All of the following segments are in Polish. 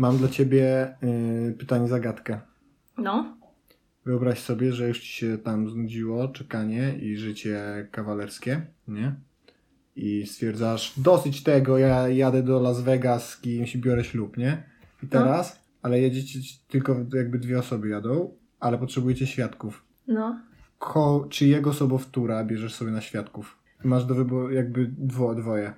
Mam dla ciebie y, pytanie zagadkę. No. Wyobraź sobie, że już ci się tam znudziło czekanie i życie kawalerskie, nie? I stwierdzasz, dosyć tego, ja jadę do Las Vegas z kimś i biorę ślub, nie? I teraz, ale jedziecie tylko jakby dwie osoby jadą, ale potrzebujecie świadków. No. Ko, czyjego sobowtóra bierzesz sobie na świadków? Masz do wyboru jakby dwo, dwoje.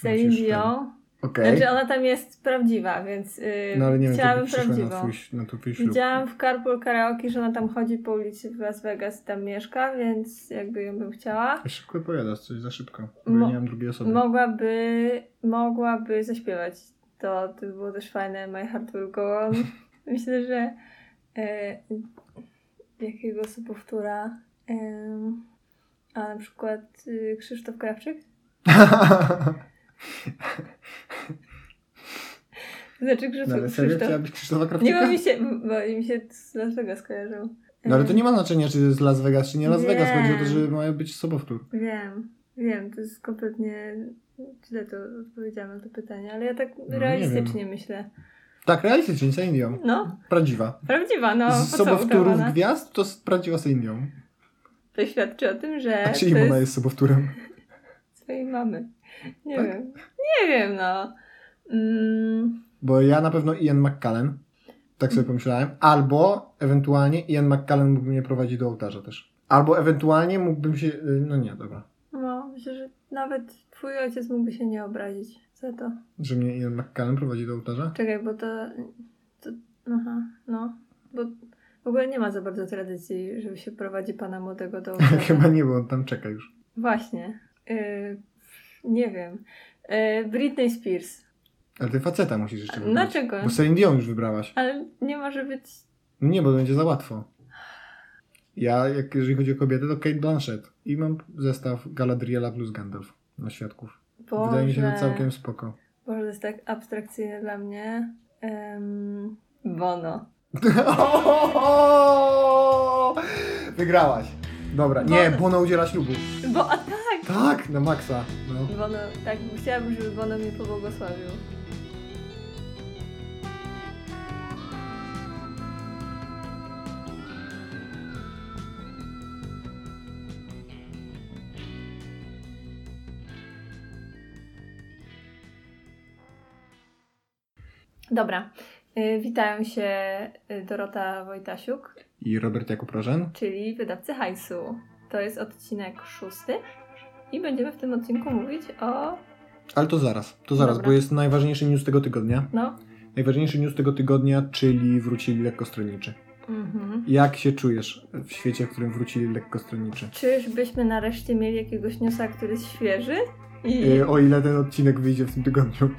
Celine Dion. Okej. Znaczy ona tam jest prawdziwa, więc yy, No ale nie wiem, chciałabym na prawdziwą. twój, na twój ślub. Widziałam w Carpool Karaoke, że ona tam chodzi po ulicy w Las Vegas i tam mieszka, więc jakby ją bym chciała. Szybko opowiadasz, coś za szybko. Bo Mo- ja nie mam drugiej osoby. Mogłaby, mogłaby zaśpiewać. To, to by było też fajne. My Heart Will Go On. Myślę, że e, jakiego sobowtóra e, a na przykład y, Krzysztof Krawczyk? Znaczy No ale Krzysztof, Nie, bo mi się, bo mi się z Las Vegas kojarzył. No ale to nie ma znaczenia, czy to jest Las Vegas, czy nie Las Nie. Vegas. Chodzi o to, że mają być sobowtór. Wiem, wiem, to jest kompletnie źle to odpowiedziałam na to pytanie, ale ja tak No, nie realistycznie myślę. Tak, realistycznie, Celine Dion. No, Prawdziwa. prawdziwa, no, Z sobowtórów udawana? gwiazd to prawdziwa Celine Dion. To świadczy o tym, że A czyim ona jest jest sobowtórem? swojej mamy. Nie Tak? wiem, nie wiem, no. Mm, Bo ja na pewno Ian McKellen. Tak sobie pomyślałem. Albo ewentualnie Ian McKellen mógłby mnie prowadzić do ołtarza też. Albo ewentualnie mógłbym się... y, No nie, dobra. no, myślę, że nawet twój ojciec mógłby się nie obrazić za to. Że mnie Ian McKellen prowadzi do ołtarza? Czekaj, bo to, to aha, no, bo w ogóle nie ma za bardzo tradycji, że się prowadzi pana młodego do ołtarza. Chyba nie, bo on tam czeka już. Właśnie. Yy, nie wiem. Yy, Britney Spears. Ale ty faceta musisz jeszcze wybrać. Dlaczego? Bo Celine Dion już wybrałaś. Ale nie może być. Nie, bo będzie za łatwo. Ja, jak, jeżeli chodzi o kobiety, to Kate Blanchett. I mam zestaw Galadriela plus Gandalf na świadków. Boże, Wydaje mi się, że całkiem spoko. Boże, to jest tak abstrakcyjne dla mnie. Um, Bono. Wygrałaś. Dobra, nie, Bono. Bono udziela ślubu. Bo, a tak! Tak, na maksa. No. Bono, tak, chciałabym, żeby Bono mnie pobłogosławił. Dobra. Y, Witają się y, Dorota Wojtasiuk, I Robert Jakub Rożen. czyli wydawcy hajsu. To jest odcinek szósty i będziemy w tym odcinku mówić o... Ale to zaraz, to zaraz, Dobra. bo jest najważniejszy news tego tygodnia. no... Najważniejszy news tego tygodnia, czyli wrócili lekkostronniczy. Mhm. Jak się czujesz w świecie, w którym wrócili lekkostronniczy? Czyżbyśmy nareszcie mieli jakiegoś newsa, który jest świeży? I... Yy, o ile ten odcinek wyjdzie w tym tygodniu.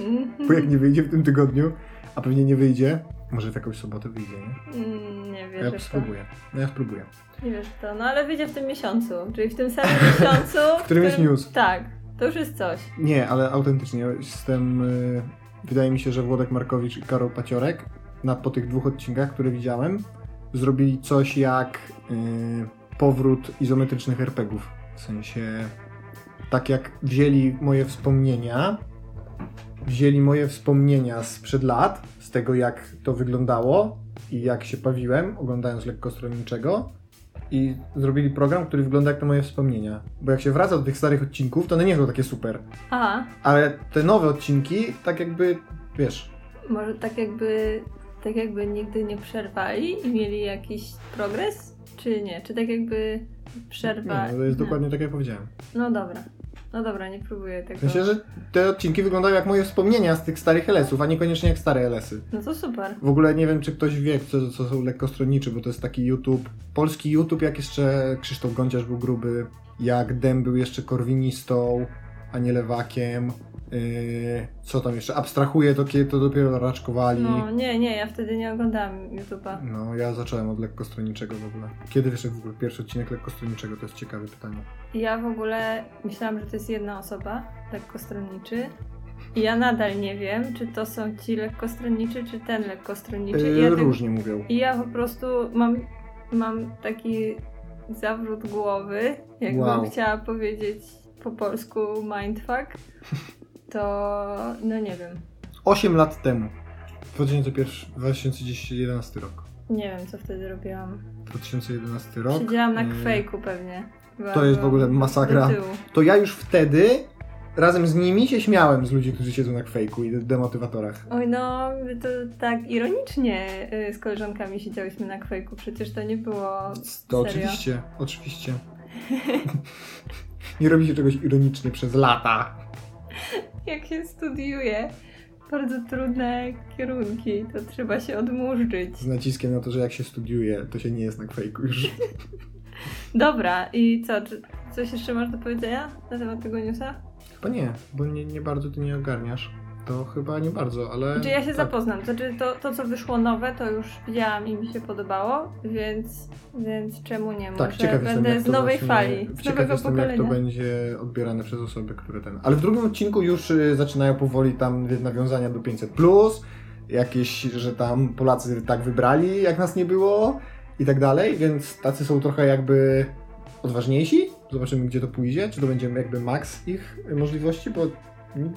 Mhm. Bo jak nie wyjdzie w tym tygodniu, a pewnie nie wyjdzie, może w jakąś sobotę wyjdzie, nie? Mm, Nie Ja wierzę to. spróbuję. No ja spróbuję. Nie wierzę w to. No ale wyjdzie w tym miesiącu. Czyli w tym samym miesiącu. W którym jest news. Tak. To już jest coś. Nie, ale autentycznie jestem. y, wydaje mi się, że Włodek Markowicz i Karol Paciorek na, po tych dwóch odcinkach, które widziałem, zrobili coś jak y, powrót izometrycznych RPGów. W sensie tak jak wzięli moje wspomnienia, wzięli moje wspomnienia sprzed lat, z tego jak to wyglądało i jak się bawiłem, oglądając lekkostronniczego. I zrobili program, który wygląda jak te moje wspomnienia. Bo jak się wraca do tych starych odcinków, to one nie są takie super. Aha. Ale te nowe odcinki, tak jakby, wiesz, Może tak jakby. Tak jakby nigdy nie przerwali i mieli jakiś progres? Czy nie? Czy tak jakby przerwa. nie, no to jest nie. dokładnie tak jak powiedziałem. No dobra. No dobra, nie próbuję tego. Myślę, że te odcinki wyglądają jak moje wspomnienia z tych starych LS-ów, a niekoniecznie jak stare LS-y. No to super. W ogóle nie wiem, czy ktoś wie, co, co są lekkostronniczy, bo to jest taki YouTube, polski YouTube, jak jeszcze Krzysztof Gąciarz był gruby, jak Dem był jeszcze korwinistą, a nie lewakiem. Yy, co tam jeszcze? Abstrahuję to, kiedy to dopiero raczkowali. No nie, nie, ja wtedy nie oglądałam YouTube'a. No, ja zacząłem od lekkostronniczego w ogóle. Kiedy wyszedł w ogóle pierwszy odcinek lekkostronniczego? To jest ciekawe pytanie. Ja w ogóle myślałam, że to jest jedna osoba, lekkostronniczy. I ja nadal nie wiem, czy to są ci lekkostronniczy, czy ten lekkostronniczy. Yy, ja, tak- różnie mówią. I ja po prostu mam, mam taki zawrót głowy, jakbym Wow. chciała powiedzieć po polsku mindfuck, to no nie wiem. 8 lat temu. 2001, 2011 rok. Nie wiem, co wtedy robiłam. 2011 rok. Siedziałam na E, kwejku pewnie. Byłam To jest w ogóle masakra. To ja już wtedy razem z nimi się śmiałem z ludzi, którzy siedzą na kwejku i demotywatorach. Oj no, to tak ironicznie y, z koleżankami siedziałyśmy na kwejku, przecież to nie było To serio. oczywiście, oczywiście. Nie robi się czegoś ironicznie przez lata. Jak się studiuje bardzo trudne kierunki, to trzeba się odmurzyć. Z naciskiem na to, że jak się studiuje, to się nie jest na kwejku już. Dobra, i co, czy coś jeszcze masz do powiedzenia na temat tego newsa? Chyba nie, bo nie, nie bardzo ty nie ogarniasz. To chyba nie bardzo, ale... Znaczy ja się tak. zapoznam, znaczy to, to co wyszło nowe, to już widziałam i mi się podobało, więc, więc czemu nie? Może Tak, ciekaw jestem, będę jak z nowej właśnie, fali, z Ciekaw nowego jestem, pokolenia. jak to będzie odbierane przez osoby, które ten... Ale w drugim odcinku już y, zaczynają powoli tam wie, nawiązania do 500+, jakieś, że tam Polacy tak wybrali, jak nas nie było i tak dalej, więc tacy są trochę jakby odważniejsi. Zobaczymy, gdzie to pójdzie, czy to będzie jakby maks ich możliwości, bo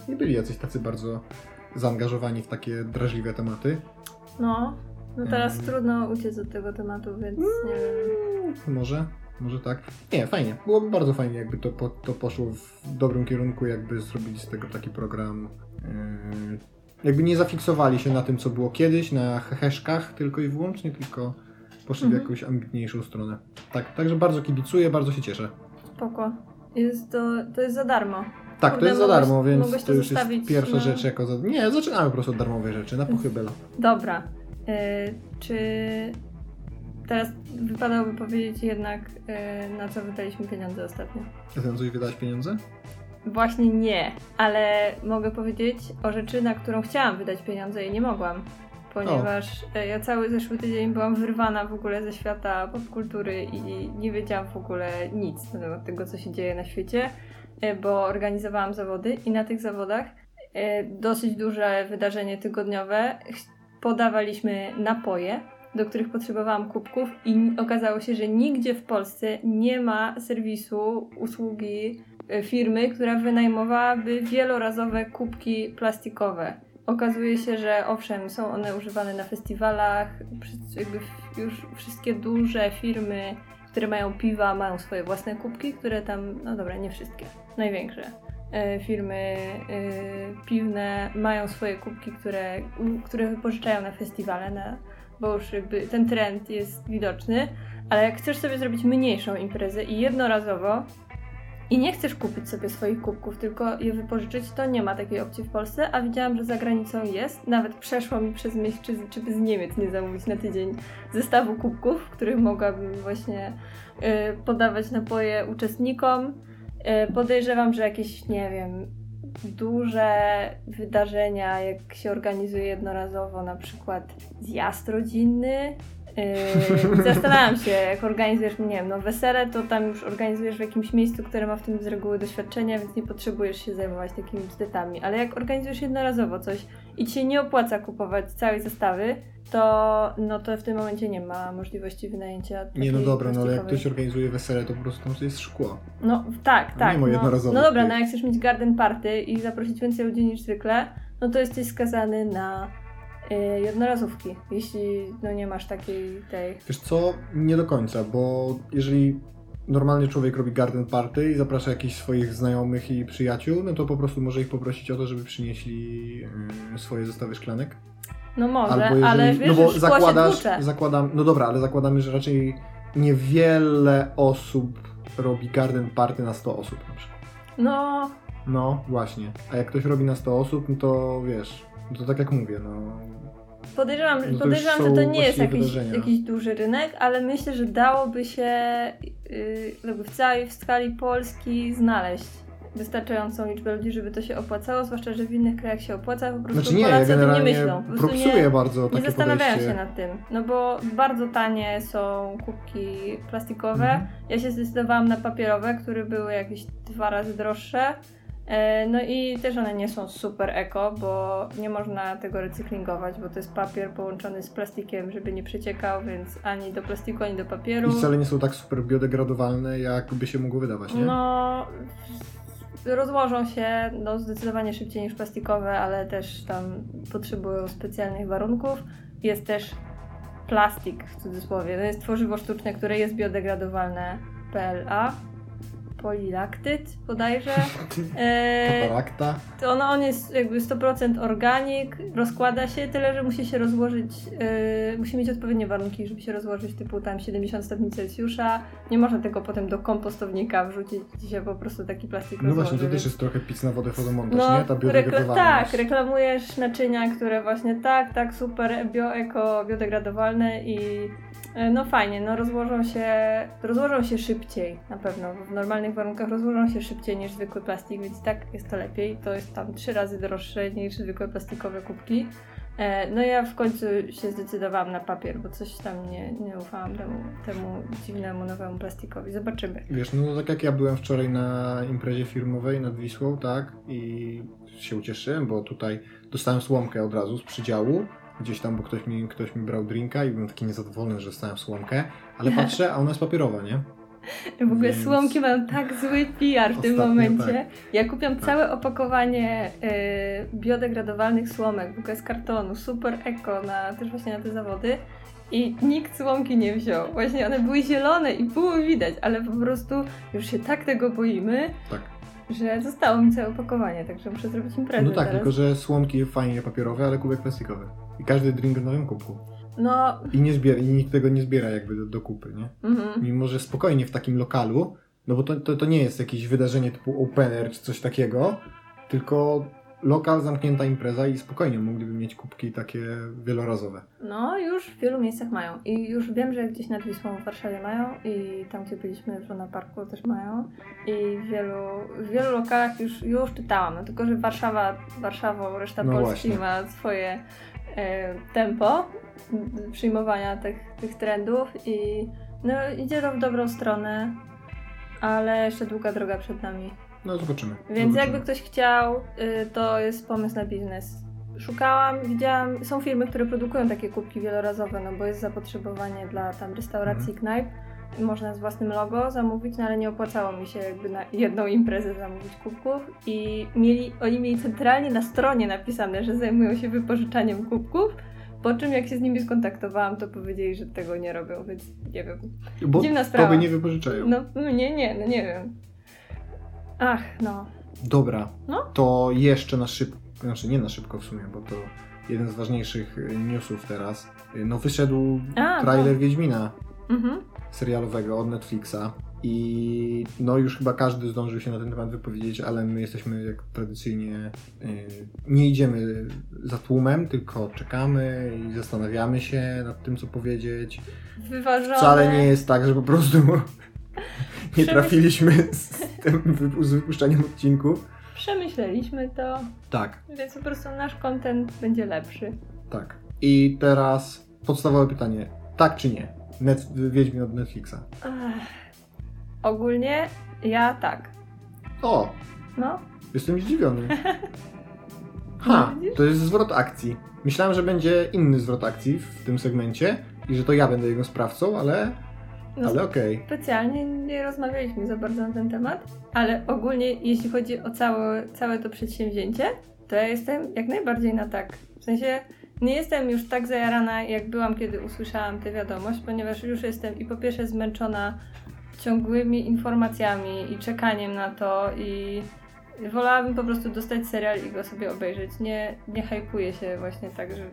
nie, byli jacyś tacy bardzo zaangażowani w takie drażliwe tematy. No, no teraz Mm. trudno uciec od tego tematu, więc nie wiem. Może, może tak. Nie, fajnie. Byłoby bardzo fajnie, jakby to, po, to poszło w dobrym kierunku, jakby zrobili z tego taki program. Yy, jakby nie zafiksowali się na tym, co było kiedyś, na heheszkach tylko i wyłącznie, tylko poszli w Mhm. jakąś ambitniejszą stronę. Tak, także bardzo kibicuję, bardzo się cieszę. Spoko. Jest to, to jest za darmo. Tak, Kurde, to jest za mogłeś- darmo, więc mogłeś to to już jest zostawić pierwsza na- rzecz jako za... Nie, zaczynamy po prostu od darmowej rzeczy, na pochybel. Dobra. Y, czy teraz wypadałoby powiedzieć jednak, y, na co wydaliśmy pieniądze ostatnio? A ty na coś wydać pieniądze? Właśnie nie, ale mogę powiedzieć o rzeczy, na którą chciałam wydać pieniądze i nie mogłam. Ponieważ e, ja cały zeszły tydzień byłam wyrwana w ogóle ze świata popkultury i nie wiedziałam w ogóle nic na temat tego, co się dzieje na świecie, bo organizowałam zawody i na tych zawodach e, dosyć duże wydarzenie tygodniowe. Podawaliśmy napoje, do których potrzebowałam kubków i okazało się, że nigdzie w Polsce nie ma serwisu, usługi e, firmy, która wynajmowałaby wielorazowe kubki plastikowe. Okazuje się, że owszem, są one używane na festiwalach, już wszystkie duże firmy, które mają piwa, mają swoje własne kubki, które tam, no dobra, nie wszystkie, największe e, firmy e, piwne mają swoje kubki, które, które wypożyczają na festiwale, na, bo już jakby ten trend jest widoczny, ale jak chcesz sobie zrobić mniejszą imprezę i jednorazowo i nie chcesz kupić sobie swoich kubków, tylko je wypożyczyć, to nie ma takiej opcji w Polsce, a widziałam, że za granicą jest. Nawet przeszło mi przez myśl, czy, czy by z Niemiec nie zamówić na tydzień zestawu kubków, w których mogłabym właśnie y, podawać napoje uczestnikom. Y, podejrzewam, że jakieś, nie wiem, duże wydarzenia, jak się organizuje jednorazowo, na przykład zjazd rodzinny. Yy, zastanawiam się, jak organizujesz, nie wiem, no wesele, to tam już organizujesz w jakimś miejscu, które ma w tym z reguły doświadczenia, więc nie potrzebujesz się zajmować takimi bzdetami. Ale jak organizujesz jednorazowo coś i ci się nie opłaca kupować całej zestawy, to no to w tym momencie nie ma możliwości wynajęcia Nie, no dobra, no ale jak ktoś organizuje wesele, to po prostu tam jest szkło. No tak, tak. nie ma no, no dobra, no jak chcesz mieć garden party i zaprosić więcej ludzi niż zwykle, no to jesteś skazany na jednorazówki, jeśli no nie masz takiej tej... Wiesz co, nie do końca, bo jeżeli normalny człowiek robi garden party i zaprasza jakichś swoich znajomych i przyjaciół, no to po prostu może ich poprosić o to, żeby przynieśli yy, swoje zestawy szklanek. No może, jeżeli, ale wiesz, no bo zakładasz, zakładam, no dobra, ale zakładamy, że raczej niewiele osób robi garden party na 100 osób na przykład. No, No właśnie, a jak ktoś robi na 100 osób, no to wiesz, no to tak jak mówię, no podejrzewam, No to podejrzewam że to nie jest jakiś, wydarzenia. jakiś duży rynek, ale myślę, że dałoby się yy, w całej w skali Polski znaleźć wystarczającą liczbę ludzi, żeby to się opłacało, zwłaszcza, że w innych krajach się opłaca, po prostu Znaczy nie, ja Polacy o tym nie myślą. Po prostu propsuję bardzo Nie takie zastanawiają podejście. się nad tym, no bo bardzo tanie są kubki plastikowe. Mhm. Ja się zdecydowałam na papierowe, które były jakieś dwa razy droższe. E, No i też one nie są super eko, bo nie można tego recyklingować, bo to jest papier połączony z plastikiem, żeby nie przeciekał, więc ani do plastiku, ani do papieru. I wcale nie są tak super biodegradowalne, jak by się mogło wydawać, nie? No, rozłożą się no, zdecydowanie szybciej niż plastikowe, ale też tam potrzebują specjalnych warunków. Jest też plastik w cudzysłowie. To jest tworzywo sztuczne, które jest biodegradowalne PLA polilaktyt bodajże. E, Katarakta. To ono, on jest jakby 100% organik, rozkłada się, tyle że musi się rozłożyć, e, musi mieć odpowiednie warunki, żeby się rozłożyć typu tam 70 stopni Celsjusza. Nie można tego potem do kompostownika wrzucić się po prostu taki plastik No rozłoży, właśnie, to też jest trochę pic na wodę fotomontaż, no, nie? Ta rekla- biodegradowalność. tak, reklamujesz naczynia, które właśnie tak, tak, super, bio, eko, biodegradowalne i e, no fajnie, no rozłożą się, rozłożą się szybciej na pewno, w normalnych warunkach rozłożą się szybciej niż zwykły plastik, więc tak jest to lepiej, to jest tam trzy razy droższe niż zwykłe plastikowe kubki. E, No ja w końcu się zdecydowałam na papier, bo coś tam nie, nie ufałam temu, temu dziwnemu nowemu plastikowi. Zobaczymy. Wiesz, no tak jak ja byłem wczoraj na imprezie firmowej nad Wisłą, tak, i się ucieszyłem, bo tutaj dostałem słomkę od razu z przydziału, gdzieś tam, bo ktoś mi, ktoś mi brał drinka i byłem taki niezadowolony, że dostałem słomkę, ale patrzę, a ona jest papierowa, nie? W ogóle Więc- słomki mają tak zły PR w tym Ostatnio momencie. tak. Ja kupiłam Tak. całe opakowanie y, biodegradowalnych słomek, w ogóle z kartonu, super eko, na, też właśnie na te zawody. I nikt słomki nie wziął. Właśnie one były zielone i było widać, ale po prostu już się tak tego boimy, Tak. że zostało mi całe opakowanie, także muszę zrobić imprezę No tak, teraz. tylko że słomki fajnie papierowe, ale kubek plastikowy. I każdy drink w nowym kubku. No, I nie zbiera, i nikt tego nie zbiera jakby do, do kupy, nie? mhm. Mimo, że spokojnie w takim lokalu, no bo to, to, to nie jest jakieś wydarzenie typu open air czy coś takiego, tylko lokal, zamknięta impreza i spokojnie mogliby mieć kubki takie wielorazowe. No, już w wielu miejscach mają. I już wiem, że gdzieś nad Wisłą w Warszawie mają i tam, gdzie byliśmy w Luna Parku też mają. I w wielu, w wielu lokalach już, już czytałam. No, tylko, że Warszawa, Warszawą, reszta No Polski właśnie. ma swoje tempo m, przyjmowania tych, tych trendów i no, idzie to w dobrą stronę, ale jeszcze długa droga przed nami. No zobaczymy. Więc zobaczymy. jakby ktoś chciał, y, to jest pomysł na biznes. Szukałam, widziałam, są firmy, które produkują takie kubki wielorazowe, no bo jest zapotrzebowanie dla tam restauracji, Mhm. knajp. Można z własnym logo zamówić, no ale nie opłacało mi się jakby na jedną imprezę zamówić kubków i mieli, oni mieli centralnie na stronie napisane, że zajmują się wypożyczaniem kubków, po czym jak się z nimi skontaktowałam, to powiedzieli, że tego nie robią, więc nie wiem. Bo dziwna sprawa. tobie nie wypożyczają. No nie, nie, no nie wiem. Ach, no. Dobra, No. to jeszcze na szybko, znaczy nie na szybko w sumie, bo to jeden z ważniejszych y, newsów teraz. Y, No wyszedł A, trailer Wiedźmina Mhm. Serialowego od Netflixa i no już chyba każdy zdążył się na ten temat wypowiedzieć, ale my jesteśmy jak tradycyjnie y, nie idziemy za tłumem, tylko czekamy i zastanawiamy się nad tym, co powiedzieć. Wyważone. Wcale nie jest tak, że po prostu nie trafiliśmy z tym z wypuszczeniem odcinków. Przemyśleliśmy to, Tak, więc po prostu nasz content będzie lepszy. tak. I teraz podstawowe pytanie. Tak czy nie? Net, Wiedźmin od Netflixa. Ach. Ogólnie ja tak. O, No, jestem zdziwiony. Ha, No to jest zwrot akcji. Myślałem, że będzie inny zwrot akcji w tym segmencie i że to ja będę jego sprawcą, ale, no ale okej. specjalnie nie rozmawialiśmy za bardzo na ten temat, ale ogólnie jeśli chodzi o całe, całe to przedsięwzięcie, to ja jestem jak najbardziej na tak. W sensie nie jestem już tak zajarana, jak byłam, kiedy usłyszałam tę wiadomość, ponieważ już jestem i po pierwsze zmęczona ciągłymi informacjami i czekaniem na to i wolałabym po prostu dostać serial i go sobie obejrzeć. Nie, nie hypuję się właśnie tak, że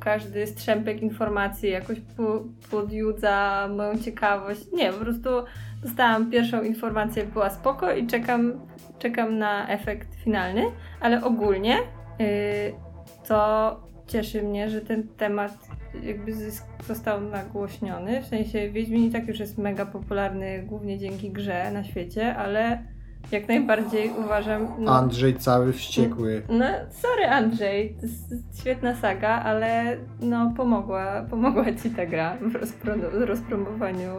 każdy strzępek informacji jakoś po- podjudza moją ciekawość. Nie, po prostu dostałam pierwszą informację, była spoko i czekam, czekam na efekt finalny, ale ogólnie yy, to cieszy mnie, że ten temat jakby został nagłośniony. W sensie Wiedźmin i tak już jest mega popularny głównie dzięki grze na świecie, ale jak najbardziej uważam... no- Andrzej cały wściekły. no, sorry Andrzej, to jest świetna saga, ale no pomogła, pomogła ci ta gra w rozpro- rozpromowaniu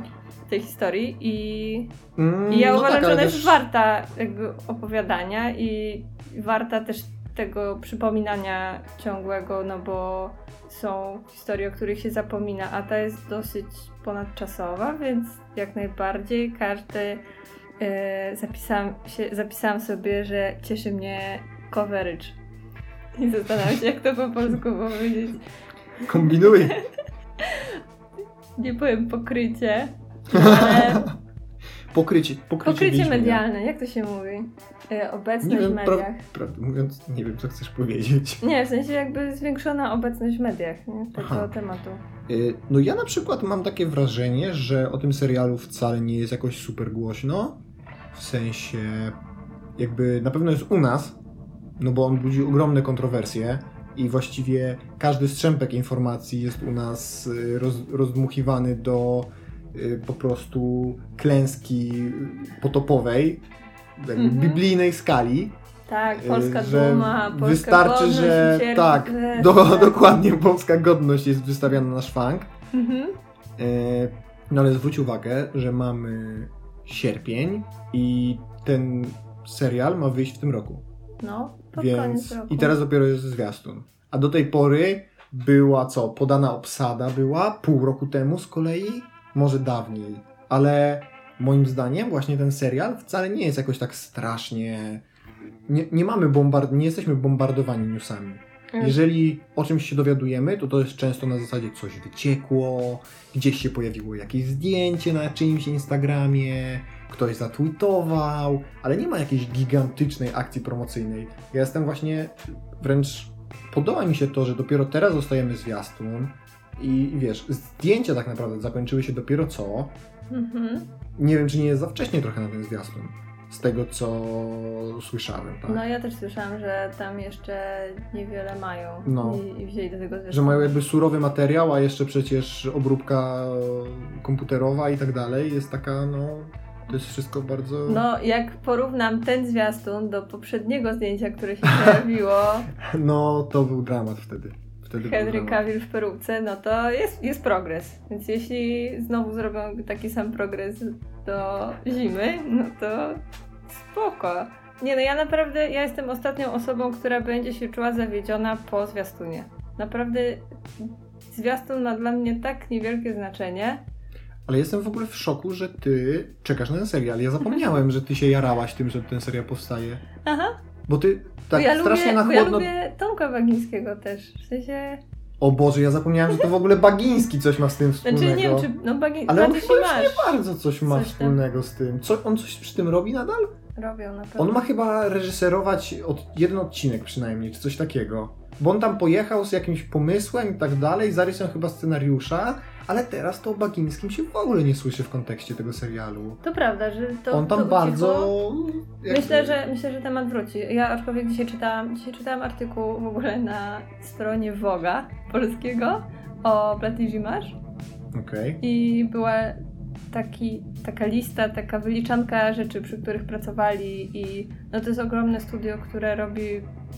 tej historii i, Mm, i ja no uważam, tak, że ona też- jest warta jakby opowiadania i warta też tego przypominania ciągłego, no bo są historie, o których się zapomina, a ta jest dosyć ponadczasowa, więc jak najbardziej każdy e, zapisałam, się, zapisałam sobie, że cieszy mnie coverage. I zastanawiam się, jak to po polsku powiedzieć. Kombinuj. Nie powiem pokrycie, ale Pokrycie, pokrycie, pokrycie medialne, jak to się mówi? E, obecność Nie wiem, w mediach. prawdę mówiąc, nie wiem, co chcesz powiedzieć. Nie, w sensie jakby zwiększona obecność w mediach nie? tego Aha. tematu. Y, No ja na przykład mam takie wrażenie, że o tym serialu wcale nie jest jakoś super głośno. W sensie jakby na pewno jest u nas, no bo on budzi ogromne kontrowersje i właściwie każdy strzępek informacji jest u nas y, roz, rozdmuchiwany do po prostu klęski potopowej, jakby Mhm. biblijnej skali. Tak, Y, polska że duma, polska wystarczy, godność, że tak, e, Do, tak. dokładnie polska godność jest wystawiana na szwank. Mhm. E, No ale zwróć uwagę, że mamy sierpień i ten serial ma wyjść w tym roku. No, pod Więc koniec roku. i teraz dopiero jest zwiastun. A do tej pory była co? Podana obsada była pół roku temu z kolei, może dawniej. Ale moim zdaniem właśnie ten serial wcale nie jest jakoś tak strasznie nie, nie mamy bombard, nie jesteśmy bombardowani newsami. Mm. Jeżeli o czymś się dowiadujemy, to to jest często na zasadzie coś wyciekło, gdzieś się pojawiło jakieś zdjęcie na czyimś Instagramie, ktoś zatweetował, ale nie ma jakiejś gigantycznej akcji promocyjnej. Ja jestem właśnie wręcz podoba mi się to, że dopiero teraz dostajemy zwiastun i wiesz, zdjęcia tak naprawdę zakończyły się dopiero co. Mhm. Nie wiem, czy nie jest za wcześnie trochę na ten zwiastun. Z tego, co słyszałem, tak? No ja też słyszałam, że tam jeszcze niewiele mają No. i, i wzięli do tego zresztą. Że mają jakby surowy materiał, a jeszcze przecież obróbka komputerowa i tak dalej jest taka, no, to jest wszystko bardzo... No, jak porównam ten zwiastun do poprzedniego zdjęcia, które się pojawiło, No, to był dramat wtedy. Wtedy Henry. Cavill w peruce, no to jest, jest progres. Więc jeśli znowu zrobią taki sam progres do zimy, no to spoko. Nie no, ja naprawdę, ja jestem ostatnią osobą, która będzie się czuła zawiedziona po zwiastunie. Naprawdę zwiastun ma dla mnie tak niewielkie znaczenie. Ale jestem w ogóle w szoku, że ty czekasz na ten serial. Ja zapomniałem, że ty się jarałaś tym, że ten serial powstaje. Aha, Bo ty tak bo ja strasznie lubię, na bo ja chłodno... lubię Tomka Bagińskiego też. W sensie, O Boże, ja zapomniałem, że to w ogóle Bagiński coś ma z tym znaczy wspólnego. nie wiem, czy no Bagi... Ale on chyba masz. nie bardzo coś ma Coś wspólnego z tym. Co, on coś przy tym robi nadal? Robią na pewno. On ma chyba reżyserować od, jeden odcinek przynajmniej, czy coś takiego. Bo on tam pojechał z jakimś pomysłem i tak dalej, zarysał chyba scenariusza, ale teraz to o Bagińskim się w ogóle nie słyszy w kontekście tego serialu. To prawda, że to on tam to bardzo... Myślę, że myślę, że temat wróci. Ja aczkolwiek dzisiaj czytałam, dzisiaj czytałam artykuł w ogóle na stronie Woga polskiego o Blatiji Masz Okej. i była taki, taka lista, taka wyliczanka rzeczy, przy których pracowali i no to jest ogromne studio, które robi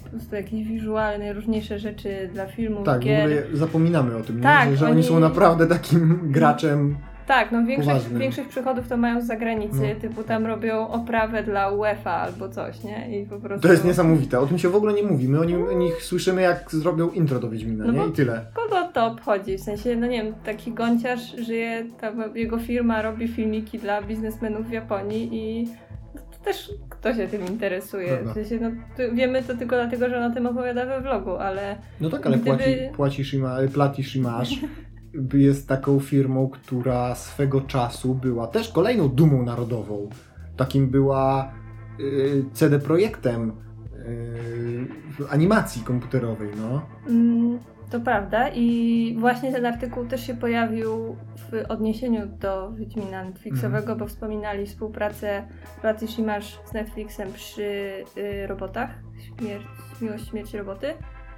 po prostu jakieś wizualne, najróżniejsze rzeczy dla filmów, Tak, w gier. ogóle zapominamy o tym, nie? Tak, że, że oni... oni- są naprawdę takim graczem. Tak, no większość, większość przychodów to mają z zagranicy, No. typu tam robią oprawę dla UEFA albo coś, nie? I po prostu... To jest niesamowite, o tym się w ogóle nie mówi. My o, nim, o nich słyszymy, jak zrobią intro do Wiedźmina, No nie? I tyle. Kogo to obchodzi? W sensie, no nie wiem, taki gąciarz żyje, ta jego firma robi filmiki dla biznesmenów w Japonii i też kto się tym interesuje? W sensie, no wiemy to tylko dlatego, że on o tym opowiada we vlogu, ale No tak, ale Gdyby- płaci, płacisz i ma, platisz i masz. Jest taką firmą, która swego czasu była też kolejną dumą narodową. Takim była y, CD Projektem y, animacji komputerowej, no. Mm, To prawda i właśnie ten artykuł też się pojawił w odniesieniu do Wiedźmina Netflixowego, bo wspominali współpracę Pracy Shimash z Netflixem przy y, robotach, śmierć, Miłość, Śmierć, Roboty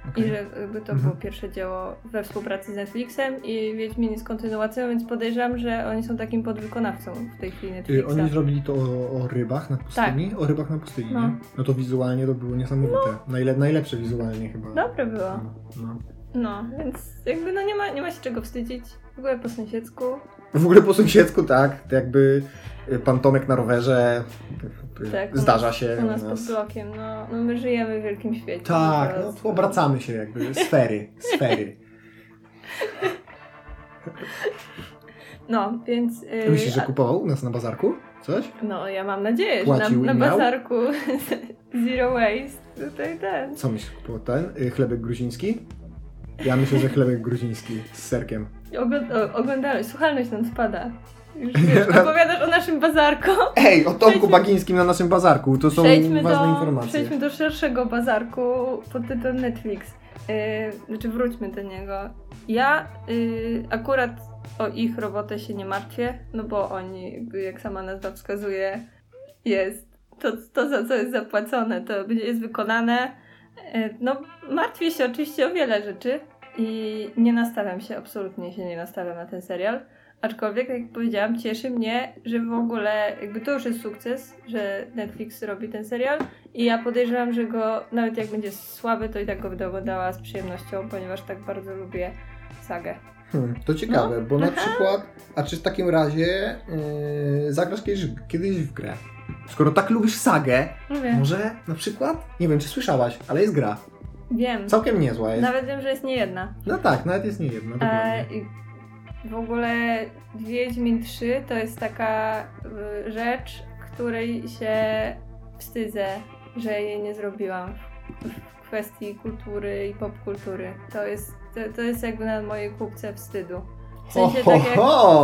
Okej. i że jakby to Mhm. było pierwsze dzieło we współpracy z Netflixem i Wiedźmin jest kontynuacją, więc podejrzewam, że oni są takim podwykonawcą w tej chwili Y, Netflixa. Oni zrobili to o, o rybach na pustyni? O rybach na pustyni, No. nie? No to wizualnie to było niesamowite. Najle, najlepsze wizualnie chyba. Dobre było. No, no. No, więc jakby no nie ma, nie ma się czego wstydzić. W ogóle po sąsiedzku. W ogóle po sąsiedzku, tak, to jakby y, pan Tomek na rowerze Tak, u zdarza nas- się U nas pod blokiem, no, no my żyjemy w wielkim świecie. Tak, po no prostu. to obracamy się jakby, sfery, sfery. No, więc... Yy, Myślisz, że kupował u nas na bazarku? Coś? No, ja mam nadzieję, że na, na bazarku Zero Waste tutaj ten. Co myślisz po ten? Y, Chlebek gruziński? Ja myślę, że chlebek gruziński z serkiem. Ogl- oglądalność, słuchalność nam spada. Już wiesz, opowiadasz o naszym bazarku. Ej, o Tomku Bagińskim na naszym bazarku. To są Przejdźmy ważne do, informacje. przejdźmy do szerszego bazarku pod tytułem Netflix. Yy, znaczy wróćmy do niego. Ja yy, akurat o ich robotę się nie martwię, no bo oni, jak sama nazwa wskazuje, jest to, to za co jest zapłacone, to będzie jest wykonane. Yy, no, martwię się oczywiście o wiele rzeczy i nie nastawiam się, absolutnie się nie nastawiam na ten serial. Aczkolwiek, jak powiedziałam, cieszy mnie, że w ogóle jakby to już jest sukces, że Netflix robi ten serial i ja podejrzewam, że go nawet jak będzie słaby, to i tak go będę oglądała z przyjemnością, ponieważ tak bardzo lubię sagę. Hmm, to ciekawe, No. bo na Aha. przykład, a czy w takim razie yy, zagrasz kiedyś, kiedyś w grę? Skoro tak lubisz sagę, Mówię, może na przykład, nie wiem czy słyszałaś, ale jest gra. wiem. Całkiem niezła jest. Nawet wiem, że jest nie jedna. No tak, nawet jest nie jedna, E, dokładnie. W ogóle Wiedźmin 3 to jest taka y, rzecz, której się wstydzę, że jej nie zrobiłam w, kwestii kultury i popkultury. To jest, to, to jest jakby na mojej kubce wstydu. W sensie tak jak,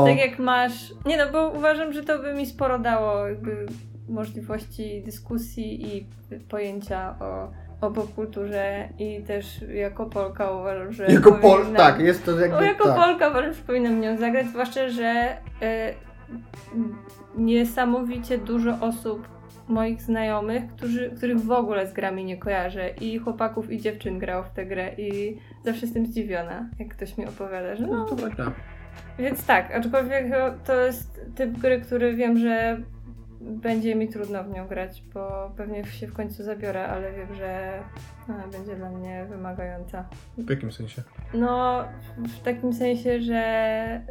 tak jak masz... Nie no, bo uważam, że to by mi sporo dało jakby możliwości dyskusji i pojęcia o, o popkulturze i też jako Polka uważam, że Jako Pol, powinnam- tak, jest to jakby no, jako tak. Polka uważam, że powinnam nią zagrać, zwłaszcza, że e, niesamowicie dużo osób moich znajomych, którzy, których w ogóle z grami nie kojarzę i chłopaków i dziewczyn grało w tę grę i zawsze jestem zdziwiona, jak ktoś mi opowiada, że No, no, to dobra. więc tak, aczkolwiek to jest typ gry, który wiem, że będzie mi trudno w nią grać, bo pewnie się w końcu zabiorę, ale wiem, że ona będzie dla mnie wymagająca. W jakim sensie? No, w takim sensie, że,